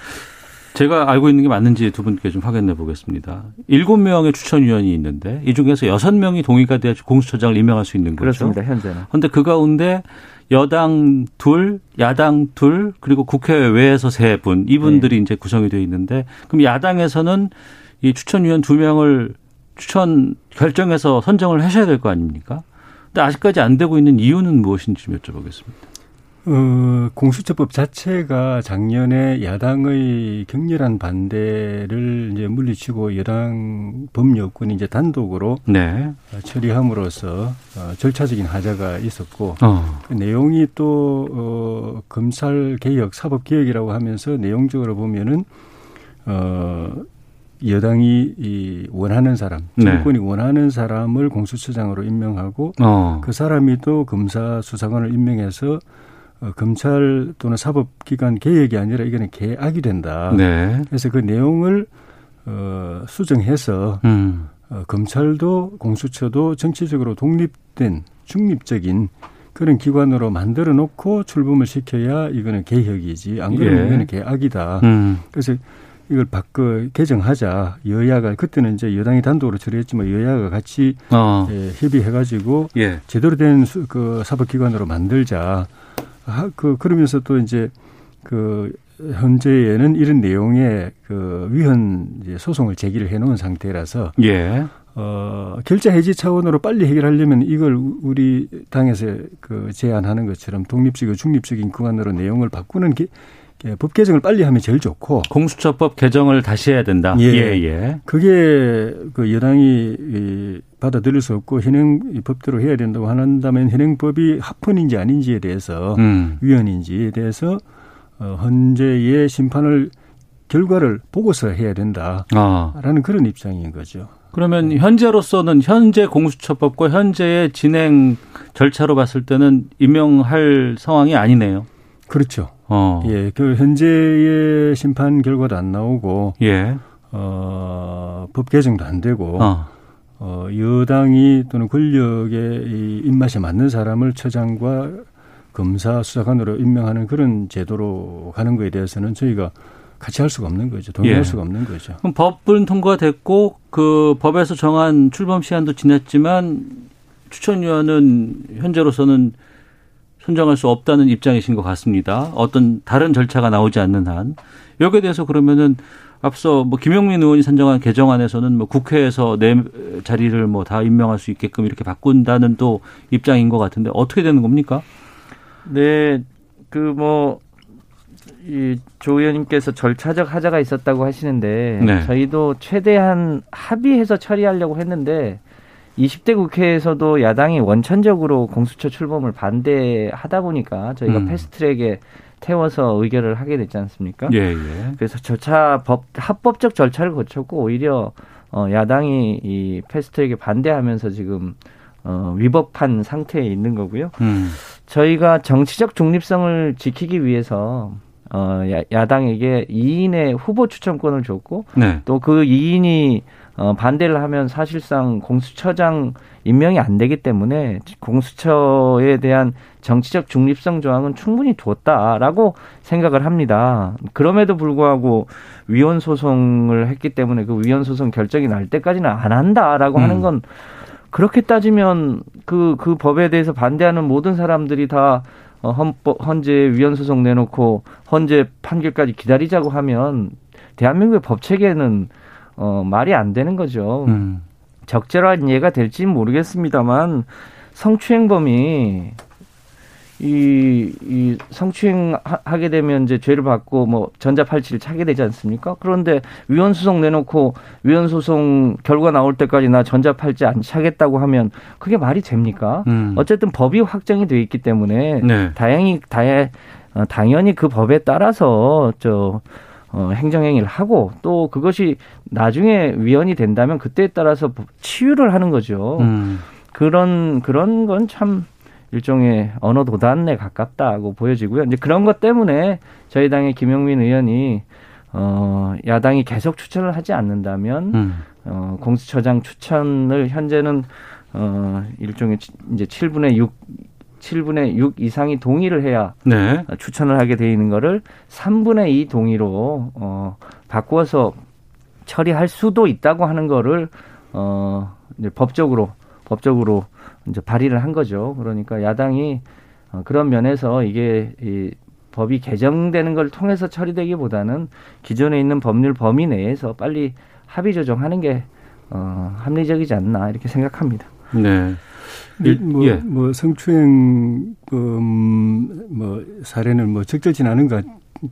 제가 알고 있는 게 맞는지 두 분께 좀 확인해 보겠습니다. 일곱 명의 추천위원이 있는데 이 중에서 여섯 명이 동의가 돼야 공수처장을 임명할 수 있는 거죠. 그렇습니다. 현재는. 그런데 그 가운데 여당 둘, 야당 둘, 그리고 국회 외에서 세 분, 이분들이 네. 이제 구성이 되어 있는데, 그럼 야당에서는 이 추천위원 두 명을 추천 결정해서 선정을 하셔야 될 거 아닙니까? 근데 아직까지 안 되고 있는 이유는 무엇인지 좀 여쭤보겠습니다. 어, 공수처법 자체가 작년에 야당의 격렬한 반대를 이제 물리치고 여당 법여권이 이제 단독으로 네. 처리함으로써 어, 절차적인 하자가 있었고 어. 그 내용이 또 어, 검찰 개혁, 사법 개혁이라고 하면서 내용적으로 보면은 어 여당이 이 원하는 사람, 네. 정권이 네. 원하는 사람을 공수처장으로 임명하고 어. 그 사람이 또 검사 수사관을 임명해서 어, 검찰 또는 사법기관 개혁이 아니라 이거는 개악이 된다. 네. 그래서 그 내용을 어, 수정해서 음. 어, 검찰도 공수처도 정치적으로 독립된 중립적인 그런 기관으로 만들어 놓고 출범을 시켜야 이거는 개혁이지 안 그러면 예. 이거는 개악이다. 음. 그래서 이걸 바꿔 개정하자 여야가 그때는 이제 여당이 단독으로 처리했지만 여야가 같이 어. 예, 협의해가지고 예. 제대로 된 그 사법기관으로 만들자. 그 그러면서 또 이제 그 현재에는 이런 내용의 그 위헌 소송을 제기를 해놓은 상태라서 예. 어, 결자 해지 차원으로 빨리 해결하려면 이걸 우리 당에서 그 제안하는 것처럼 독립적이고 중립적인 기관으로 내용을 바꾸는 게 예, 법 개정을 빨리 하면 제일 좋고 공수처법 개정을 다시 해야 된다. 예, 예. 예. 그게 그 여당이 받아들일 수 없고 현행 법대로 해야 된다고 한다면 현행법이 합헌인지 아닌지에 대해서 음. 위헌인지에 대해서 어, 헌재의 심판을 결과를 보고서 해야 된다라는 아. 그런 입장인 거죠. 그러면 현재로서는 현재 공수처법과 현재의 진행 절차로 봤을 때는 임명할 상황이 아니네요. 그렇죠. 어. 예, 그 현재의 심판 결과도 안 나오고 예. 어, 법 개정도 안 되고 어. 어, 여당이 또는 권력의 이 입맛에 맞는 사람을 처장과 검사 수사관으로 임명하는 그런 제도로 가는 거에 대해서는 저희가 같이 할 수가 없는 거죠. 동의할 예. 수가 없는 거죠. 그럼 법은 통과됐고 그 법에서 정한 출범 시한도 지났지만 추천위원은 현재로서는 선정할 수 없다는 입장이신 것 같습니다. 어떤 다른 절차가 나오지 않는 한 여기에 대해서 그러면은 앞서 뭐 김용민 의원이 선정한 개정안에서는 뭐 국회에서 내 자리를 뭐 다 임명할 수 있게끔 이렇게 바꾼다는 또 입장인 것 같은데 어떻게 되는 겁니까? 네, 그 뭐 이조 의원님께서 절차적 하자가 있었다고 하시는데 네. 저희도 최대한 합의해서 처리하려고 했는데 20대 국회에서도 야당이 원천적으로 공수처 출범을 반대하다 보니까 저희가 음. 패스트트랙에 태워서 의결을 하게 됐지 않습니까? 예, 예. 그래서 절차 법 합법적 절차를 거쳤고 오히려 어 야당이 이 패스트트랙에 반대하면서 지금 어 위법한 상태에 있는 거고요. 음. 저희가 정치적 중립성을 지키기 위해서 어 야, 야당에게 2인의 후보 추천권을 줬고 네. 또그 2인이 어, 반대를 하면 사실상 공수처장 임명이 안 되기 때문에 공수처에 대한 정치적 중립성 조항은 충분히 뒀다라고 생각을 합니다. 그럼에도 불구하고 위헌 소송을 했기 때문에 그 위헌 소송 결정이 날 때까지는 안 한다라고 음. 하는 건 그렇게 따지면 그, 그 법에 대해서 반대하는 모든 사람들이 다 어, 헌법, 헌재 위헌 소송 내놓고 헌재 판결까지 기다리자고 하면 대한민국의 법 체계는 어, 말이 안 되는 거죠. 음. 적절한 이해가 될지는 모르겠습니다만 성추행범이 이, 이 성추행 하게 되면 이제 죄를 받고 뭐 전자팔찌를 차게 되지 않습니까? 그런데 위헌 소송 내놓고 위헌 소송 결과 나올 때까지 나 전자팔찌 안 차겠다고 하면 그게 말이 됩니까? 음. 어쨌든 법이 확정이 돼 있기 때문에 네. 다행히 다행 어, 당연히 그 법에 따라서 저 어, 행정행위를 하고 또 그것이 나중에 위헌이 된다면 그때에 따라서 치유를 하는 거죠. 음. 그런 그런 건 참 일종의 언어 도단에 가깝다고 보여지고요. 이제 그런 것 때문에 저희 당의 김영민 의원이 어, 야당이 계속 추천을 하지 않는다면 음. 어, 공수처장 추천을 현재는 어, 일종의 이제 7분의 6 7분의 6 이상이 동의를 해야 네. 추천을 하게 돼 있는 거를 3분의 2 동의로 어 바꾸어서 처리할 수도 있다고 하는 거를 어 이제 법적으로 법적으로 이제 발의를 한 거죠. 그러니까 야당이 어, 그런 면에서 이게 이 법이 개정되는 걸 통해서 처리되기보다는 기존에 있는 법률 범위 내에서 빨리 합의 조정하는 게 어, 합리적이지 않나 이렇게 생각합니다. 네. 이, 뭐, 예. 뭐 성추행 음, 뭐 사례는 뭐 적절치 않은 것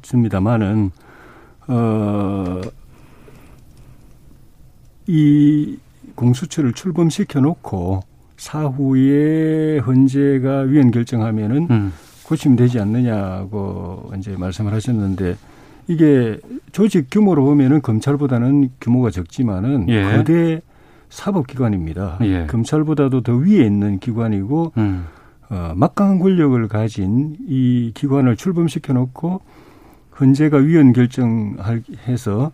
같습니다만은 어 이 공수처를 출범시켜 놓고 사후에 헌재가 위헌 결정하면은 음. 고치면 되지 않느냐고 이제 말씀을 하셨는데 이게 조직 규모로 보면은 검찰보다는 규모가 적지만은 예. 거대 사법기관입니다. 예. 검찰보다도 더 위에 있는 기관이고 음. 어, 막강한 권력을 가진 이 기관을 출범시켜 놓고 헌재가 위헌 결정해서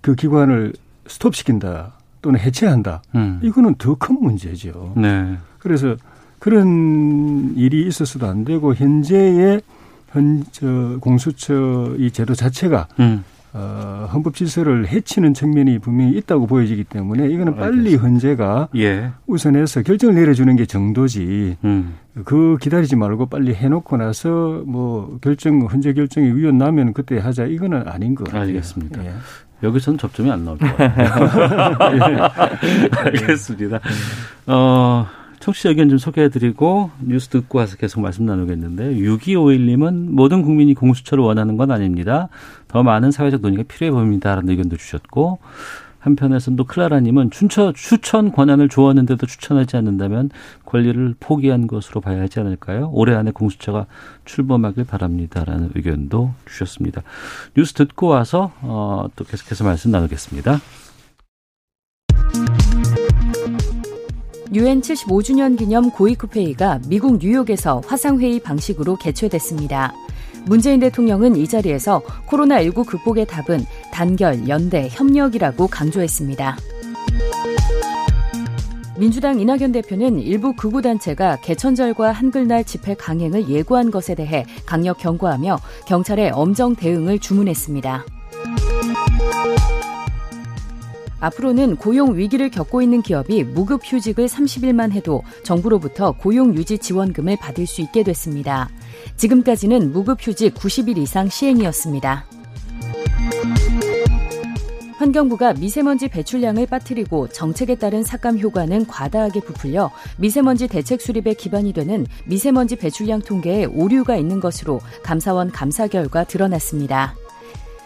그 기관을 스톱시킨다 또는 해체한다. 음. 이거는 더 큰 문제죠. 네. 그래서 그런 일이 있어서도 안 되고 현재의 현 저 공수처 이 제도 자체가 음. 어, 헌법 질서를 해치는 측면이 분명히 있다고 보여지기 때문에 이거는 빨리 헌재가 예. 우선해서 결정을 내려주는 게 정도지 음. 그 기다리지 말고 빨리 해놓고 나서 뭐 결정 헌재 결정이 위헌 나면 그때 하자 이거는 아닌 것 같아요. 알겠습니다. 예. 여기서는 접점이 안 나올 것 <laughs> 같아요. 예. 알겠습니다. 어, 청취자 의견 좀 소개해드리고 뉴스 듣고 와서 계속 말씀 나누겠는데 6251님은 모든 국민이 공수처를 원하는 건 아닙니다. 더 많은 사회적 논의가 필요해 보입니다라는 의견도 주셨고 한편에서는 또 클라라님은 추천, 추천 권한을 주었는데도 추천하지 않는다면 권리를 포기한 것으로 봐야 하지 않을까요? 올해 안에 공수처가 출범하길 바랍니다라는 의견도 주셨습니다. 뉴스 듣고 와서 어, 또 계속해서 말씀 나누겠습니다. 유엔 75주년 기념 고위급 회의가 미국 뉴욕에서 화상회의 방식으로 개최됐습니다. 문재인 대통령은 이 자리에서 코로나19 극복의 답은 단결, 연대, 협력이라고 강조했습니다. 민주당 이낙연 대표는 일부 극우단체가 개천절과 한글날 집회 강행을 예고한 것에 대해 강력 경고하며 경찰에 엄정 대응을 주문했습니다. 앞으로는 고용 위기를 겪고 있는 기업이 무급 휴직을 30일만 해도 정부로부터 고용 유지 지원금을 받을 수 있게 됐습니다. 지금까지는 무급 휴직 90일 이상 시행이었습니다. 환경부가 미세먼지 배출량을 빠뜨리고 정책에 따른 삭감 효과는 과다하게 부풀려 미세먼지 대책 수립에 기반이 되는 미세먼지 배출량 통계에 오류가 있는 것으로 감사원 감사 결과 드러났습니다.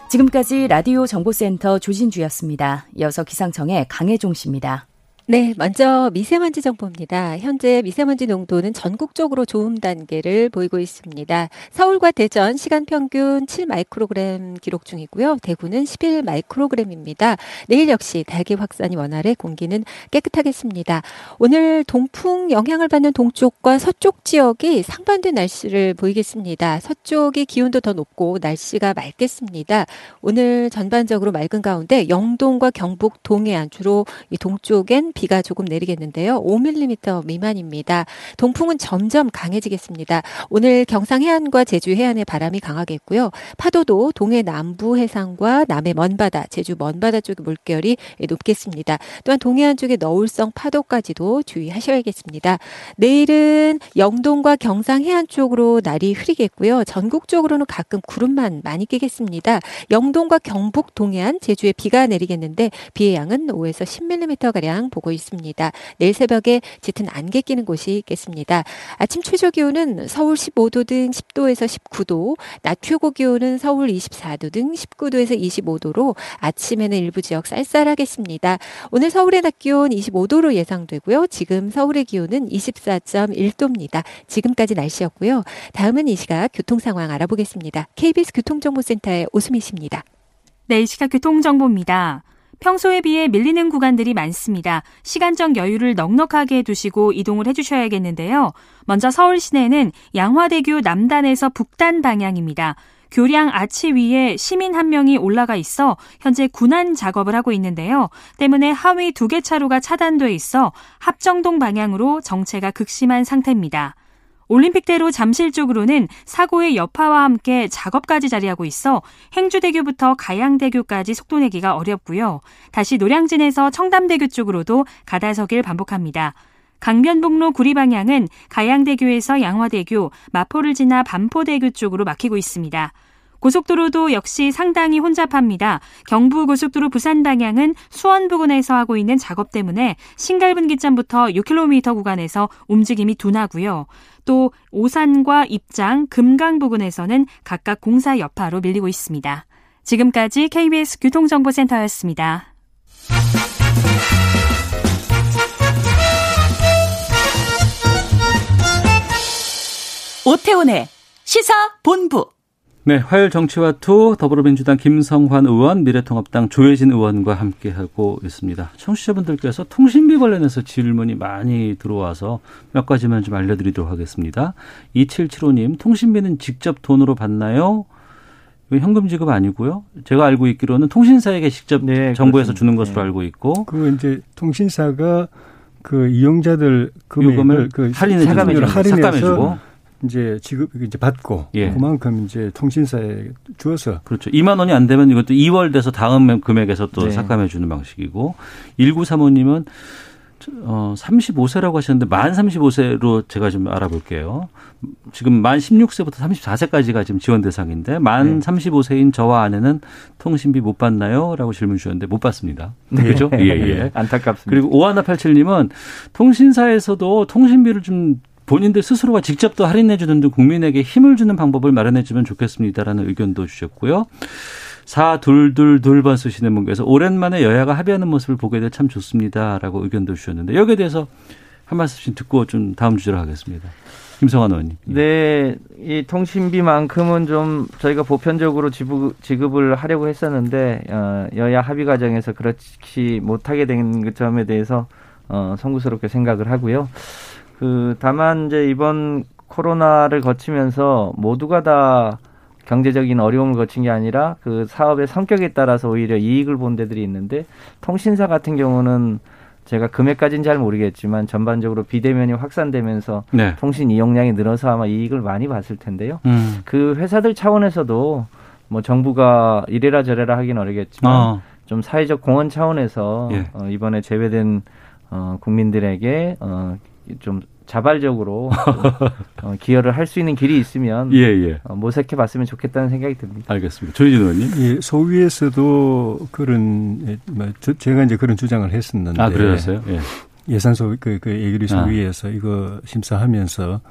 지금까지 라디오 정보센터 조진주였습니다. 이어서 기상청의 강혜종 씨입니다. 네, 먼저 미세먼지 정보입니다. 현재 미세먼지 농도는 전국적으로 좋음 단계를 보이고 있습니다. 서울과 대전 시간 평균 7 마이크로그램 기록 중이고요. 대구는 11 마이크로그램입니다. 내일 역시 달기 확산이 원활해 공기는 깨끗하겠습니다. 오늘 동풍 영향을 받는 동쪽과 서쪽 지역이 상반된 날씨를 보이겠습니다. 서쪽이 기온도 더 높고 날씨가 맑겠습니다. 오늘 전반적으로 맑은 가운데 영동과 경북 동해안 주로 이 동쪽엔 비가 조금 내리겠는데요. 5mm 미만입니다. 동풍은 점점 강해지겠습니다. 오늘 경상 해안과 제주 해안의 바람이 강하겠고요. 파도도 동해 남부 해상과 남해 먼바다, 제주 먼바다 쪽의 물결이 높겠습니다. 또한 동해안 쪽의 너울성 파도까지도 주의하셔야겠습니다. 내일은 영동과 경상 해안 쪽으로 날이 흐리겠고요. 전국적으로는 가끔 구름만 많이 끼겠습니다. 영동과 경북 동해안, 제주에 비가 내리겠는데 비의 양은 5에서 10mm 가량 보고 있습니다. 내일 새벽에 짙은 안개 끼는 곳이 있겠습니다. 아침 최저 기온은 서울 15도 등 10도에서 19도, 낮 최고 기온은 서울 24도 등 19도에서 25도로 아침에는 일부 지역 쌀쌀하겠습니다. 오늘 서울의 낮 기온 25도로 예상되고요. 지금 서울의 기온은 24.1도입니다. 지금까지 날씨였고요. 다음은 이 시각 교통 상황 알아보겠습니다. KBS 교통정보센터의 오수미 씨입니다. 네, 이 시각 교통정보입니다. 평소에 비해 밀리는 구간들이 많습니다. 시간적 여유를 넉넉하게 두시고 이동을 해주셔야겠는데요. 먼저 서울 시내는 양화대교 남단에서 북단 방향입니다. 교량 아치 위에 시민 한 명이 올라가 있어 현재 군안 작업을 하고 있는데요. 때문에 하위 두 개 차로가 차단돼 있어 합정동 방향으로 정체가 극심한 상태입니다. 올림픽대로 잠실 쪽으로는 사고의 여파와 함께 작업까지 자리하고 있어 행주대교부터 가양대교까지 속도 내기가 어렵고요. 다시 노량진에서 청담대교 쪽으로도 가다서길 반복합니다. 강변북로 구리 방향은 가양대교에서 양화대교, 마포를 지나 반포대교 쪽으로 막히고 있습니다. 고속도로도 역시 상당히 혼잡합니다. 경부고속도로 부산 방향은 수원 부근에서 하고 있는 작업 때문에 신갈분기점부터 6km 구간에서 움직임이 둔하고요. 또 오산과 입장, 금강 부근에서는 각각 공사 여파로 밀리고 있습니다. 지금까지 KBS 교통정보센터였습니다. 오태훈의 시사본부. 네, 화요일 정치와 투 더불어민주당 김성환 의원, 미래통합당 조해진 의원과 함께하고 있습니다. 청취자분들께서 통신비 관련해서 질문이 많이 들어와서 몇 가지만 좀 알려드리도록 하겠습니다. 2775님, 통신비는 직접 돈으로 받나요? 현금 지급 아니고요. 제가 알고 있기로는 통신사에게 직접 네, 정부에서 주는 것으로 네. 알고 있고. 그 이제 통신사가 그 이용자들 금액을 그 할인해 주는 할인해서 이제 지급 이제 받고 예. 그만큼 이제 통신사에 주어서 그렇죠. 2만 원이 안 되면 이것도 2월 돼서 다음 금액에서 또 네. 삭감해 주는 방식이고 1935님은 어 35세라고 하셨는데 만 35세로 제가 좀 알아볼게요. 지금 만 16세부터 34세까지가 지금 지원 대상인데 만 네. 35세인 저와 아내는 통신비 못 받나요?라고 질문 주셨는데 못 받습니다. 네. 그죠? 예, 예. 안타깝습니다. 그리고 오하나 87님은 통신사에서도 통신비를 좀 본인들 스스로가 직접 또 할인해 주는 등 국민에게 힘을 주는 방법을 마련해 주면 좋겠습니다라는 의견도 주셨고요. 4222번 쓰시는 분께서 오랜만에 여야가 합의하는 모습을 보게 돼 참 좋습니다라고 의견도 주셨는데 여기에 대해서 한 말씀씩 듣고 좀 다음 주제로 하겠습니다. 김성환 의원님. 네, 이 통신비만큼은 좀 저희가 보편적으로 지급을 하려고 했었는데 어, 여야 합의 과정에서 그렇지 못하게 된그 점에 대해서 어, 송구스럽게 생각을 하고요. 그 다만 이제 이번 코로나를 거치면서 모두가 다 경제적인 어려움을 거친 게 아니라 그 사업의 성격에 따라서 오히려 이익을 본 데들이 있는데 통신사 같은 경우는 제가 금액까지는 잘 모르겠지만 전반적으로 비대면이 확산되면서 네. 통신 이용량이 늘어서 아마 이익을 많이 봤을 텐데요. 음. 그 회사들 차원에서도 뭐 정부가 이래라 저래라 하긴 어렵겠지만 어. 좀 사회적 공헌 차원에서 예. 어, 이번에 제외된 어, 국민들에게 어, 좀 자발적으로 <laughs> 어, 기여를 할 수 있는 길이 있으면 예, 예. 어, 모색해 봤으면 좋겠다는 생각이 듭니다. 알겠습니다. 조희진 의원님. 예, 소위에서도 그런 예, 뭐, 저, 제가 이제 그런 주장을 했었는데 아, 그러셨어요? 예. 예산 소 그, 그 예결위 소위에서 아. 이거 심사하면서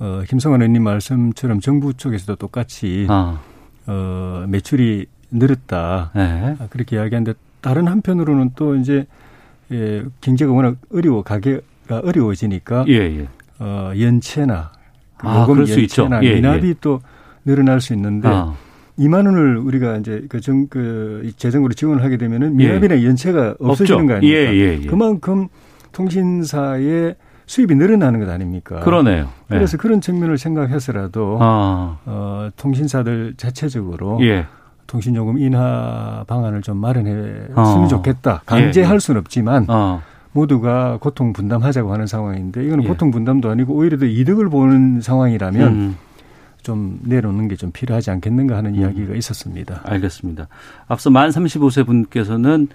어, 김성환 의원님 말씀처럼 정부 쪽에서도 똑같이 아. 어, 매출이 늘었다. 네. 그렇게 이야기하는데 다른 한편으로는 또 이제 예, 경제가 워낙 어려워 가게 가 어려워지니까 예, 예. 어, 연체나 그 아, 요금 연체나 예, 미납이 예. 또 늘어날 수 있는데 아. 2만 원을 우리가 이제 그 정, 그 재정으로 지원을 하게 되면은 미납이나 예. 연체가 없어지는 없죠. 거 아닙니까? 예, 그만큼 통신사의 수입이 늘어나는 것 아닙니까? 그러네요. 그래서 그런 측면을 생각해서라도 아. 어, 통신사들 자체적으로 통신요금 인하 방안을 좀 마련했으면 어. 좋겠다. 강제할 수는 없지만 어. 모두가 고통 분담하자고 하는 상황인데 이거는 예. 고통 분담도 아니고 오히려 더 이득을 보는 상황이라면 음. 좀 내려놓는 게 좀 필요하지 않겠는가 하는 음. 이야기가 있었습니다. 알겠습니다. 앞서 만 35세 분께서는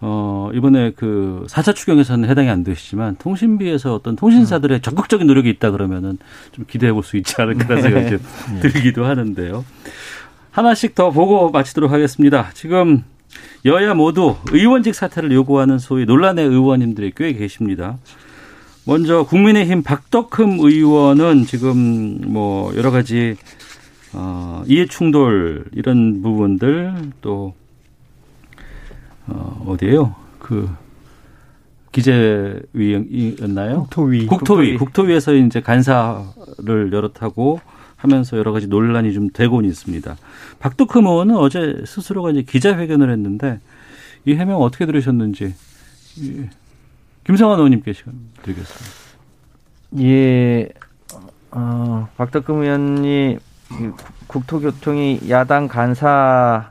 어, 이번에 그 4차 추경에서는 해당이 안 되시지만 통신비에서 어떤 통신사들의 음. 적극적인 노력이 있다 그러면은 좀 기대해 볼 수 있지 않을까라는 생각이 좀 네. <laughs> 들기도 하는데요. 하나씩 더 보고 마치도록 하겠습니다. 지금 여야 모두 의원직 사퇴를 요구하는 소위 논란의 의원님들이 꽤 계십니다. 먼저 국민의힘 박덕흠 의원은 지금 뭐 여러 가지 어, 이해 충돌 이런 부분들 또 어, 어디에요? 그 기재위였나요? 국토위. 국토위. 국토위 에서 이제 간사를 여럿하고 하면서 여러 가지 논란이 좀 되고는 있습니다. 박덕흠 의원은 어제 스스로가 이제 기자회견을 했는데 이 해명 어떻게 들으셨는지 김성환 의원님께 시간 드리겠습니다. 예, 어, 박덕흠 의원이 국토교통이 야당 간사로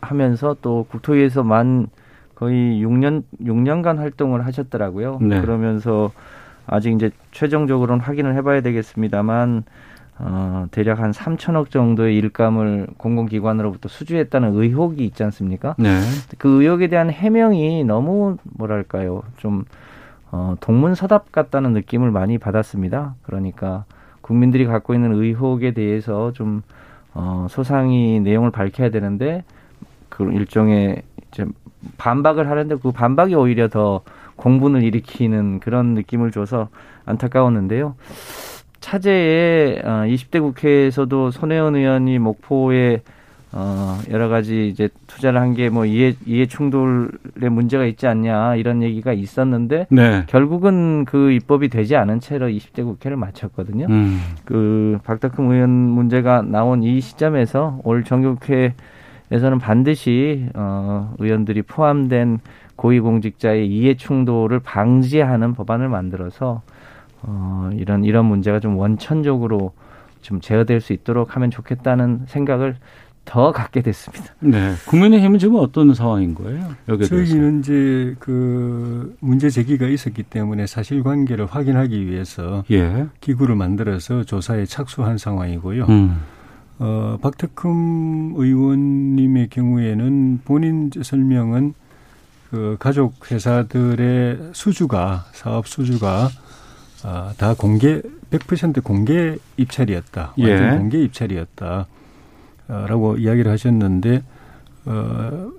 하면서 또 국토위에서 만 거의 6년 6년간 활동을 하셨더라고요. 네. 그러면서 아직 이제 최종적으로는 확인을 해봐야 되겠습니다만 어, 대략 한 3천억 정도의 일감을 공공기관으로부터 수주했다는 의혹이 있지 않습니까? 네. 그 의혹에 대한 해명이 너무 뭐랄까요 좀 어, 동문서답 같다는 느낌을 많이 받았습니다. 그러니까 국민들이 갖고 있는 의혹에 대해서 좀 어, 소상히 내용을 밝혀야 되는데 그 일종의 이제 반박을 하는데 그 반박이 오히려 더 공분을 일으키는 그런 느낌을 줘서 안타까웠는데요. 차제에 어, 20대 국회에서도 손혜원 의원이 목포에 어, 여러 가지 이제 투자를 한 게 뭐 이해, 이해 충돌의 문제가 있지 않냐 이런 얘기가 있었는데 네. 결국은 그 입법이 되지 않은 채로 20대 국회를 마쳤거든요. 음. 그 박덕흠 의원 문제가 나온 이 시점에서 올 정기국회에서는 반드시 어, 의원들이 포함된 고위공직자의 이해 충돌을 방지하는 법안을 만들어서 어, 이런 이런 문제가 좀 원천적으로 좀 제어될 수 있도록 하면 좋겠다는 생각을 더 갖게 됐습니다. 네. 국민의힘은 지금 어떤 상황인 거예요? 대해서. 저희는 이제 그 문제 제기가 있었기 때문에 사실관계를 확인하기 위해서 예. 기구를 만들어서 조사에 착수한 상황이고요. 음. 어, 박특흠 의원님의 경우에는 본인 설명은 그 가족 회사들의 수주가 사업 수주가 아, 다 공개 100% 공개 입찰이었다. 완전 예. 공개 입찰이었다. 아, 라고 이야기를 하셨는데 어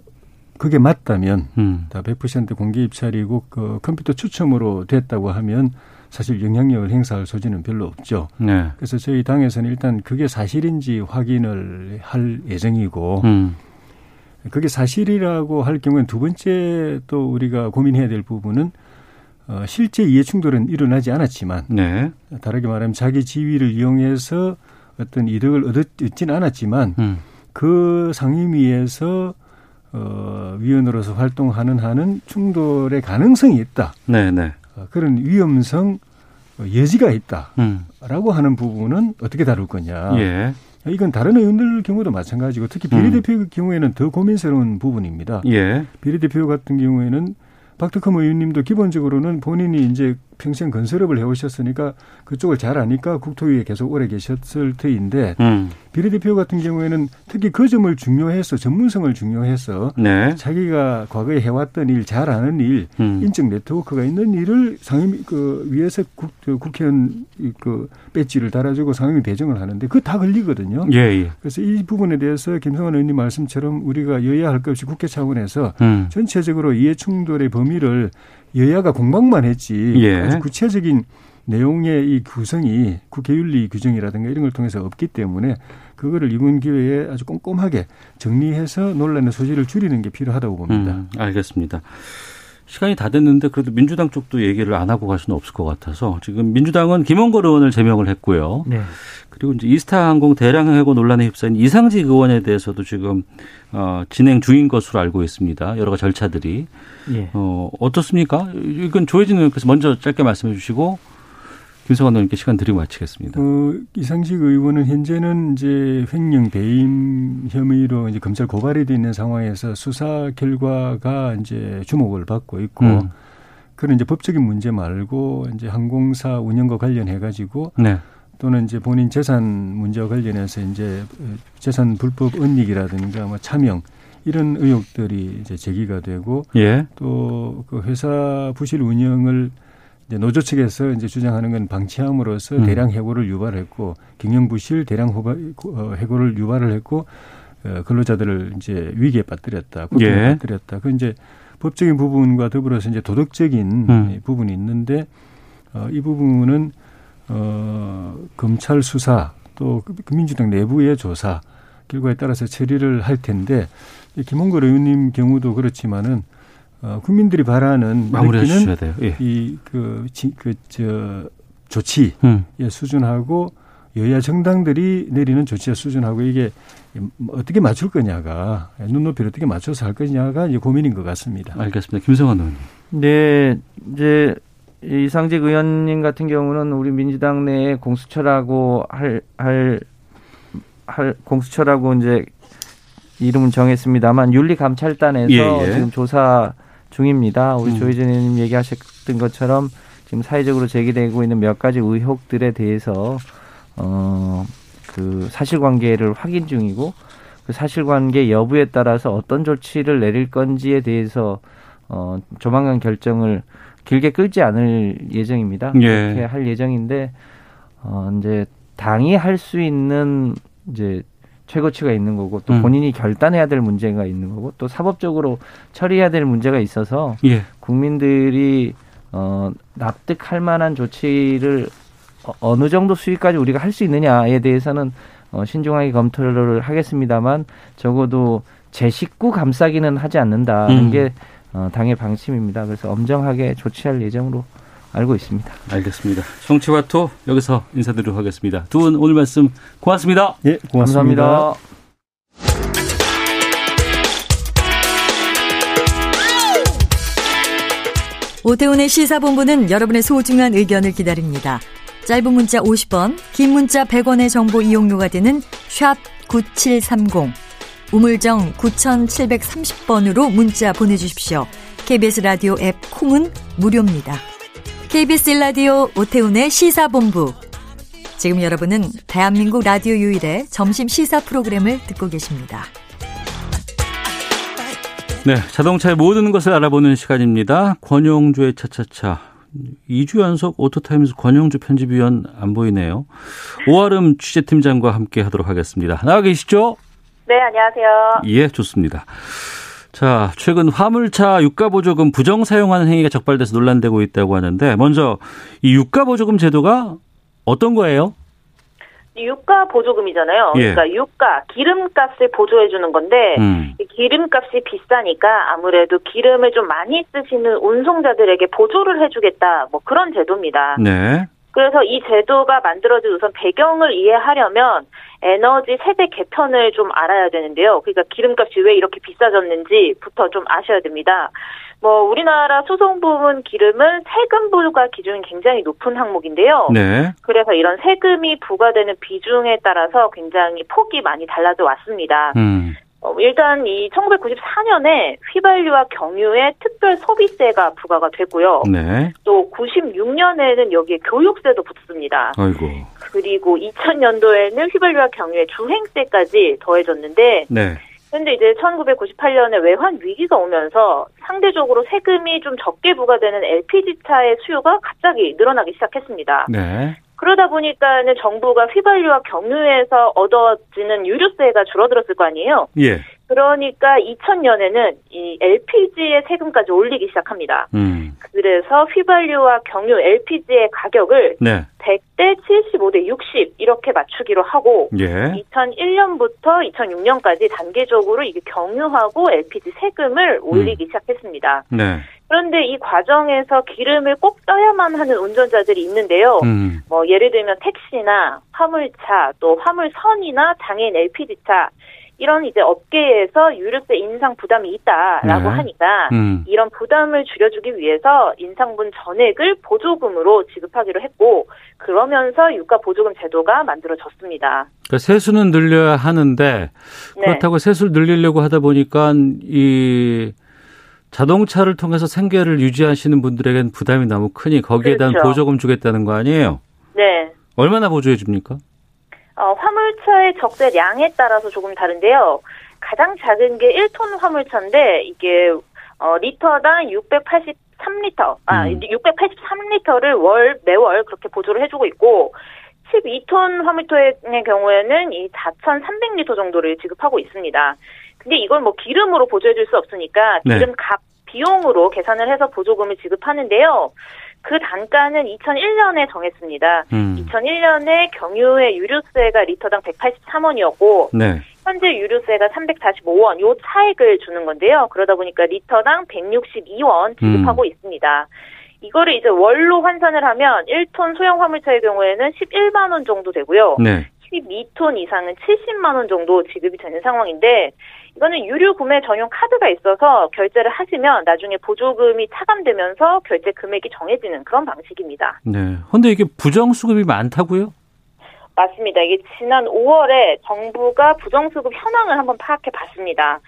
그게 맞다면 음. 다100% 공개 입찰이고 그 컴퓨터 추첨으로 됐다고 하면 사실 영향력을 행사할 소지는 별로 없죠. 네. 그래서 저희 당에서는 일단 그게 사실인지 확인을 할 예정이고 음. 그게 사실이라고 할 경우엔 두 번째 또 우리가 고민해야 될 부분은 어, 실제 이해 충돌은 일어나지 않았지만 네. 다르게 말하면 자기 지위를 이용해서 어떤 이득을 얻었, 얻지는 않았지만 음. 그 상임위에서 어, 위원으로서 활동하는 한은 충돌의 가능성이 있다. 네, 네. 어, 그런 위험성 어, 여지가 있다라고 음. 하는 부분은 어떻게 다룰 거냐. 예. 이건 다른 의원들 경우도 마찬가지고 특히 비례대표 경우에는 더 고민스러운 부분입니다. 예. 비례대표 같은 경우에는 박덕흠 의원님도 기본적으로는 본인이 이제 평생 건설업을 해오셨으니까 그쪽을 잘 아니까 국토위에 계속 오래 계셨을 터인데 음. 비례대표 같은 경우에는 특히 그 점을 중요해서 전문성을 중요해서 네. 자기가 과거에 해왔던 일, 잘 아는 일, 음. 인적 네트워크가 있는 일을 상임 그 위에서 국, 그 국회의원 그 배지를 달아주고 상임위 배정을 하는데 그거 다 걸리거든요. 예, 예. 그래서 이 부분에 대해서 김성환 의원님 말씀처럼 우리가 여야 할 것 없이 국회 차원에서 음. 전체적으로 이해 충돌의 범위를 여야가 공방만 했지 예. 아주 구체적인 내용의 이 구성이 국회윤리 규정이라든가 이런 걸 통해서 없기 때문에 그거를 이번 기회에 아주 꼼꼼하게 정리해서 논란의 소지를 줄이는 게 필요하다고 봅니다. 음, 알겠습니다. 시간이 다 됐는데 그래도 민주당 쪽도 얘기를 안 하고 갈 수는 없을 것 같아서 지금 민주당은 김원걸 의원을 제명을 했고요. 네. 그리고 이제 이스타항공 대량 해고 논란에 휩싸인 이상직 의원에 대해서도 지금 어, 진행 중인 것으로 알고 있습니다. 여러 가지 절차들이 예. 어, 어떻습니까? 이건 조혜진 의원께서 먼저 짧게 말씀해 주시고 김성환 의원님께 시간 드리고 마치겠습니다. 어, 이상식 의원은 현재는 이제 횡령 배임 혐의로 이제 검찰 고발이 돼 있는 상황에서 수사 결과가 이제 주목을 받고 있고 음. 그런 이제 법적인 문제 말고 이제 항공사 운영과 관련해 가지고 네. 또는 이제 본인 재산 문제와 관련해서 이제 재산 불법 은닉이라든가 뭐 차명 이런 의혹들이 이제 제기가 되고 예. 또그 회사 부실 운영을 이제 노조 측에서 이제 주장하는 건 방치함으로써 음. 대량 해고를 유발했고 경영 부실 대량 호바, 어, 해고를 유발을 했고 어, 근로자들을 이제 위기에 빠뜨렸다, 고통에 예. 빠뜨렸다. 그 이제 법적인 부분과 더불어서 이제 도덕적인 음. 부분이 있는데 어, 이 부분은 어, 검찰 수사 또그 민주당 내부의 조사 결과에 따라서 처리를 할 텐데 이 김홍걸 의원님 경우도 그렇지만은 어, 국민들이 바라는 마무리해 주셔야 돼요. 예. 이그그저 조치의 음. 수준하고 여야 정당들이 내리는 조치의 수준하고 이게 어떻게 맞출 거냐가 눈높이를 어떻게 맞춰서 할 거냐가 이제 고민인 것 같습니다. 알겠습니다. 김성환 의원님. 네, 이제 이상직 의원님 같은 경우는 우리 민주당 내에 공수처라고 할, 할, 할, 공수처라고 이제 이름은 정했습니다만 윤리감찰단에서 예, 예. 지금 조사 중입니다. 우리 음. 조혜진 의원님 얘기하셨던 것처럼 지금 사회적으로 제기되고 있는 몇 가지 의혹들에 대해서 어, 그 사실관계를 확인 중이고 그 사실관계 여부에 따라서 어떤 조치를 내릴 건지에 대해서 어, 조만간 결정을 길게 끌지 않을 예정입니다. 예. 그렇게 할 예정인데 어, 이제 당이 할 수 있는 이제 최고치가 있는 거고 또 음. 본인이 결단해야 될 문제가 있는 거고 또 사법적으로 처리해야 될 문제가 있어서 예. 국민들이 어, 납득할 만한 조치를 어, 어느 정도 수위까지 우리가 할 수 있느냐에 대해서는 어, 신중하게 검토를 하겠습니다만 적어도 제 식구 감싸기는 하지 않는다는 음. 게 어, 당의 방침입니다. 그래서 엄정하게 조치할 예정으로 알고 있습니다. 알겠습니다. 정치와토 여기서 인사드리도록 하겠습니다. 두 분 오늘 말씀 고맙습니다. 예, 고맙습니다. 감사합니다. 오태훈의 시사본부는 여러분의 소중한 의견을 기다립니다. 짧은 문자 50원, 긴 문자 100원의 정보 이용료가 되는 샵 9730, 우물정 9730번으로 문자 보내주십시오. KBS 라디오 앱 콩은 무료입니다. KBS 라디오 오태훈의 시사본부. 지금 여러분은 대한민국 라디오 유일의 점심 시사 프로그램을 듣고 계십니다. 네, 자동차의 모든 것을 알아보는 시간입니다. 권용주의 차차차. 2주 연속 오토타임스 권용주 편집위원 안 보이네요. 오아름 취재팀장과 함께 하도록 하겠습니다. 나와 계시죠? 네, 안녕하세요. 예, 좋습니다. 자, 최근 화물차 유가 보조금 부정 사용하는 행위가 적발돼서 논란되고 있다고 하는데, 먼저 이 유가 보조금 제도가 어떤 거예요? 유가 보조금이잖아요. 예. 그러니까 유가, 기름값을 보조해 주는 건데 음. 이 기름값이 비싸니까 아무래도 기름을 좀 많이 쓰시는 운송자들에게 보조를 해주겠다. 뭐 그런 제도입니다. 네. 그래서 이 제도가 만들어진 우선 배경을 이해하려면 에너지 세대 개편을 좀 알아야 되는데요. 그러니까 기름값이 왜 이렇게 비싸졌는지부터 좀 아셔야 됩니다. 뭐 우리나라 수송 부문 기름은 세금 부과 기준이 굉장히 높은 항목인데요. 네. 그래서 이런 세금이 부과되는 비중에 따라서 굉장히 폭이 많이 달라져 왔습니다. 음. 어, 일단 이 1994년에 휘발유와 경유에 특별 소비세가 부과가 됐고요. 네. 또 96년에는 여기에 교육세도 붙습니다. 아이고. 그리고 2000년도에는 휘발유와 경유에 주행세까지 더해졌는데 네. 근데 이제 1998년에 외환 위기가 오면서 상대적으로 세금이 좀 적게 부과되는 LPG 차의 수요가 갑자기 늘어나기 시작했습니다. 네. 그러다 보니까는 정부가 휘발유와 경유에서 얻어지는 유류세가 줄어들었을 거 아니에요. 예. 그러니까 2000년에는 이 LPG의 세금까지 올리기 시작합니다. 음. 그래서 휘발유와 경유 LPG의 가격을 네. 100대 75대 60 이렇게 맞추기로 하고 예. 2001년부터 2006년까지 단계적으로 이게 경유하고 LPG 세금을 올리기 시작했습니다. 네. 그런데 이 과정에서 기름을 꼭 써야만 하는 운전자들이 있는데요. 음. 뭐 예를 들면 택시나 화물차 또 화물선이나 장애인 LPG차 이런 이제 업계에서 유류세 인상 부담이 있다라고 네. 하니까 음. 이런 부담을 줄여주기 위해서 인상분 전액을 보조금으로 지급하기로 했고 그러면서 유가 보조금 제도가 만들어졌습니다. 그러니까 세수는 늘려야 하는데 네. 그렇다고 세수를 늘리려고 하다 보니까 이 자동차를 통해서 생계를 유지하시는 분들에겐 부담이 너무 크니 거기에 대한 그렇죠. 보조금 주겠다는 거 아니에요? 네. 얼마나 보조해 줍니까? 어, 화물차의 적재량에 따라서 조금 다른데요. 가장 작은 게 1톤 화물차인데 이게 어, 리터당 683리터, 아, 음. 683리터를 월 매월 그렇게 보조를 해주고 있고 12톤 화물차의 경우에는 이 4,300리터 정도를 지급하고 있습니다. 근데 이걸 뭐 기름으로 보조해 줄 수 없으니까 네. 기름 값 비용으로 계산을 해서 보조금을 지급하는데요. 그 단가는 2001년에 정했습니다. 음. 2001년에 경유의 유류세가 리터당 183원이었고 네. 현재 유류세가 345원 요 차액을 주는 건데요. 그러다 보니까 리터당 162원 지급하고 있습니다. 이거를 이제 월로 환산을 하면 1톤 소형 화물차의 경우에는 11만 원 정도 되고요. 네. 12톤 이상은 70만 원 정도 지급이 되는 상황인데 이거는 유류 구매 전용 카드가 있어서 결제를 하시면 나중에 보조금이 차감되면서 결제 금액이 정해지는 그런 방식입니다. 네. 근데 이게 부정 수급이 많다고요? 맞습니다. 이게 지난 5월에 정부가 부정수급 현황을 한번 파악해 봤습니다.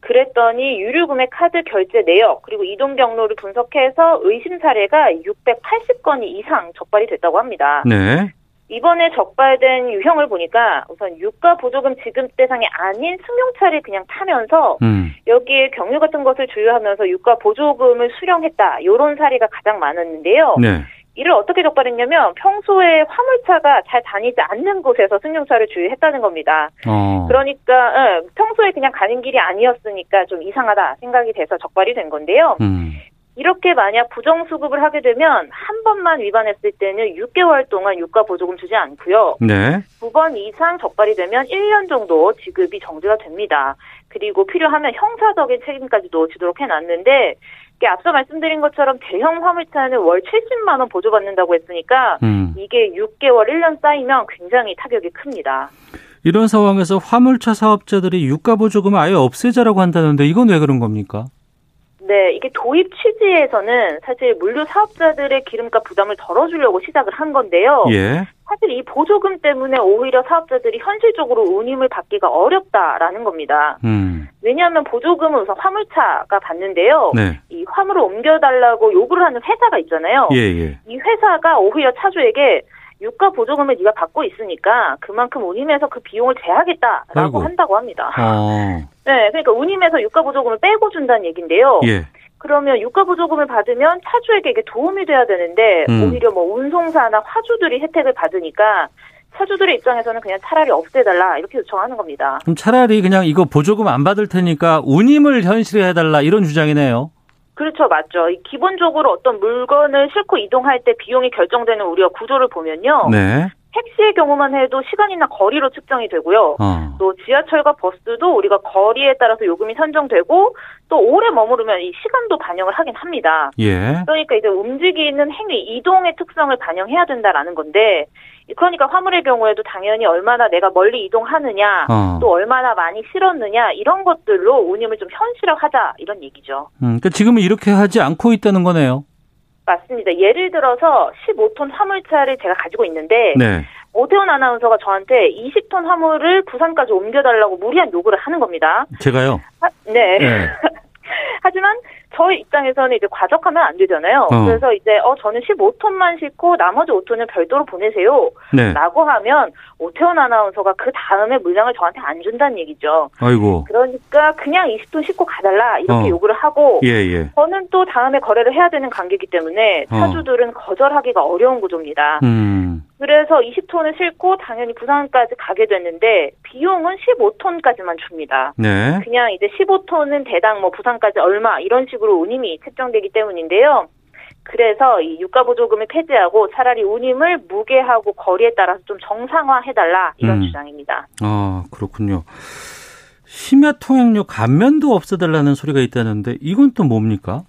그랬더니 유류금액 카드 결제 내역 그리고 이동 경로를 분석해서 의심 사례가 680건이 이상 적발이 됐다고 합니다. 네. 이번에 적발된 유형을 보니까 우선 유가 보조금 지급 대상이 아닌 승용차를 그냥 타면서 음. 여기에 경유 같은 것을 주유하면서 유가 보조금을 수령했다. 이런 사례가 가장 많았는데요. 네. 이를 어떻게 적발했냐면 평소에 화물차가 잘 다니지 않는 곳에서 승용차를 주유했다는 겁니다. 어. 그러니까 예, 평소에 그냥 가는 길이 아니었으니까 좀 이상하다 생각이 돼서 적발이 된 건데요. 음. 이렇게 만약 부정수급을 하게 되면 한 번만 위반했을 때는 6개월 동안 유가 보조금 주지 않고요. 네. 두 번 이상 적발이 되면 1년 정도 지급이 정지가 됩니다. 그리고 필요하면 형사적인 책임까지도 지도록 해놨는데 이게 앞서 말씀드린 것처럼 대형 화물차는 월 70만 원 보조받는다고 했으니까 음. 이게 6개월 1년 쌓이면 굉장히 타격이 큽니다. 이런 상황에서 화물차 사업자들이 유가 보조금을 아예 없애자라고 한다는데 이건 왜 그런 겁니까? 네, 이게 도입 취지에서는 사실 물류 사업자들의 기름값 부담을 덜어주려고 시작을 한 건데요. 예. 사실 이 보조금 때문에 오히려 사업자들이 현실적으로 운임을 받기가 어렵다라는 겁니다. 음. 왜냐하면 보조금은 우선 화물차가 받는데요. 네. 이 화물을 옮겨달라고 요구를 하는 회사가 있잖아요. 예, 예. 이 회사가 오히려 차주에게 유가 보조금을 네가 받고 있으니까 그만큼 운임에서 그 비용을 제하겠다라고 아이고. 한다고 합니다. 어. <laughs> 네, 그러니까 운임에서 유가 보조금을 빼고 준다는 얘긴데요. 예. 그러면 유가 보조금을 받으면 차주에게 이게 도움이 돼야 되는데 음. 오히려 뭐 운송사나 화주들이 혜택을 받으니까 차주들의 입장에서는 그냥 차라리 없애달라 이렇게 요청하는 겁니다. 그럼 차라리 그냥 이거 보조금 안 받을 테니까 운임을 현실화해달라 이런 주장이네요. 그렇죠, 맞죠. 이 기본적으로 어떤 물건을 싣고 이동할 때 비용이 결정되는 우리가 구조를 보면요. 네. 택시의 경우만 해도 시간이나 거리로 측정이 되고요. 어. 또 지하철과 버스도 우리가 거리에 따라서 요금이 선정되고 또 오래 머무르면 이 시간도 반영을 하긴 합니다. 예. 그러니까 이제 움직이는 행위, 이동의 특성을 반영해야 된다라는 건데, 그러니까 화물의 경우에도 당연히 얼마나 내가 멀리 이동하느냐, 어. 또 얼마나 많이 실었느냐 이런 것들로 운임을 좀 현실화하자 이런 얘기죠. 음, 그러니까 지금은 이렇게 하지 않고 있다는 거네요. 맞습니다. 예를 들어서 15톤 화물차를 제가 가지고 있는데 네. 오태훈 아나운서가 저한테 20톤 화물을 부산까지 옮겨달라고 무리한 요구를 하는 겁니다. 제가요. 하- 네. 네. <laughs> <laughs> 하지만 저희 입장에서는 이제 과적하면 안 되잖아요. 어. 그래서 이제 어 저는 15톤만 싣고 나머지 5톤은 별도로 보내세요. 네. 라고 하면 오태훈 아나운서가 그 다음에 물량을 저한테 안 준다는 얘기죠. 아이고. 그러니까 그냥 20톤 싣고 가달라 이렇게 어. 요구를 하고 예, 예. 저는 또 다음에 거래를 해야 되는 관계이기 때문에 어. 차주들은 거절하기가 어려운 구조입니다. 음. 그래서 20톤을 싣고 당연히 부산까지 가게 됐는데 비용은 15톤까지만 줍니다. 네. 그냥 이제 15톤은 대당 뭐 부산까지 얼마 이런 식으로 운임이 책정되기 때문인데요. 그래서 이 유가 보조금을 폐지하고 차라리 운임을 무게하고 거리에 따라서 좀 정상화해달라 이런 음. 주장입니다. 아, 그렇군요. 심야 통행료 감면도 없애달라는 소리가 있다는데 이건 또 뭡니까?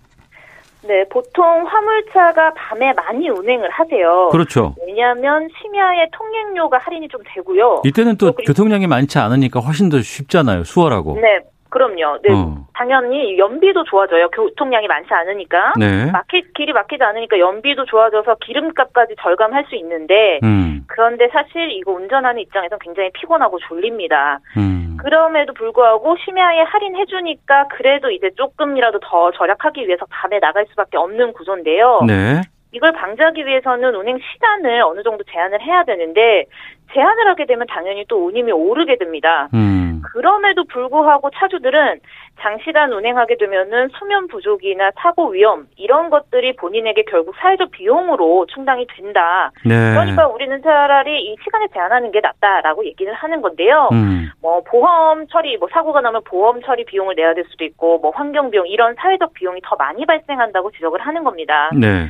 네, 보통 화물차가 밤에 많이 운행을 하세요. 그렇죠. 왜냐하면 심야에 통행료가 할인이 좀 되고요. 이때는 또 교통량이 많지 않으니까 훨씬 더 쉽잖아요. 수월하고. 네, 그럼요. 네, 어. 당연히 연비도 좋아져요. 교통량이 많지 않으니까. 네. 막히, 길이 막히지 않으니까 연비도 좋아져서 기름값까지 절감할 수 있는데 음. 그런데 사실 이거 운전하는 입장에서 굉장히 피곤하고 졸립니다. 음. 그럼에도 불구하고 심야에 할인해주니까 그래도 이제 조금이라도 더 절약하기 위해서 밤에 나갈 수밖에 없는 구조인데요. 네. 이걸 방지하기 위해서는 운행 시간을 어느 정도 제한을 해야 되는데 제한을 하게 되면 당연히 또 운임이 오르게 됩니다. 음. 그럼에도 불구하고 차주들은 장시간 운행하게 되면은 수면 부족이나 사고 위험 이런 것들이 본인에게 결국 사회적 비용으로 충당이 된다. 네. 그러니까 우리는 차라리 이 시간을 제한하는 게 낫다라고 얘기를 하는 건데요. 음. 뭐 보험 처리, 뭐 사고가 나면 보험 처리 비용을 내야 될 수도 있고, 뭐 환경 비용 이런 사회적 비용이 더 많이 발생한다고 지적을 하는 겁니다. 네.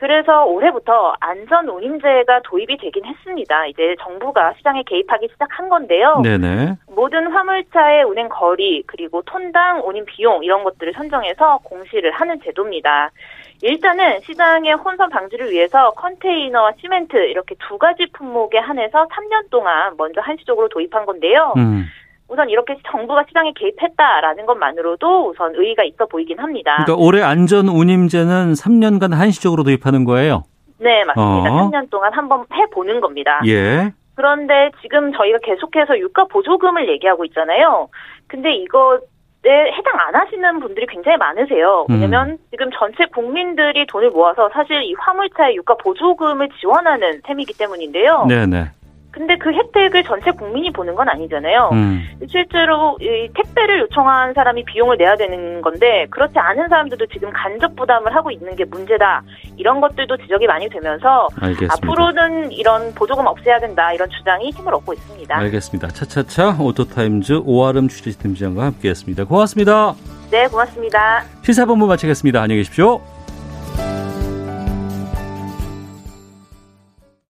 그래서 올해부터 안전 운임제가 도입이 되긴 했습니다. 이제 정부가 시장에 개입하기 시작한 건데요. 네네. 모든 화물차의 운행 거리 그리고 톤당 운임 비용 이런 것들을 선정해서 공시를 하는 제도입니다. 일단은 시장의 혼선 방지를 위해서 컨테이너와 시멘트 이렇게 두 가지 품목에 한해서 3년 동안 먼저 한시적으로 도입한 건데요. 음. 우선 이렇게 정부가 시장에 개입했다라는 것만으로도 우선 의의가 있어 보이긴 합니다. 그러니까 올해 안전 운임제는 3년간 한시적으로 도입하는 거예요. 네, 맞습니다. 어. 3년 동안 한번 해보는 겁니다. 예. 그런데 지금 저희가 계속해서 유가 보조금을 얘기하고 있잖아요. 근데 이거 해당 안 하시는 분들이 굉장히 많으세요. 음. 왜냐면 지금 전체 국민들이 돈을 모아서 사실 이 화물차의 유가 보조금을 지원하는 셈이기 때문인데요. 네네. 근데 그 혜택을 전체 국민이 보는 건 아니잖아요. 음. 실제로 이 택배를 요청한 사람이 비용을 내야 되는 건데 그렇지 않은 사람들도 지금 간접 부담을 하고 있는 게 문제다. 이런 것들도 지적이 많이 되면서 알겠습니다. 앞으로는 이런 보조금 없애야 된다. 이런 주장이 힘을 얻고 있습니다. 알겠습니다. 차차차 오토타임즈 오아름 취재팀장과 함께했습니다. 고맙습니다. 네, 고맙습니다. 시사본부 마치겠습니다. 안녕히 계십시오.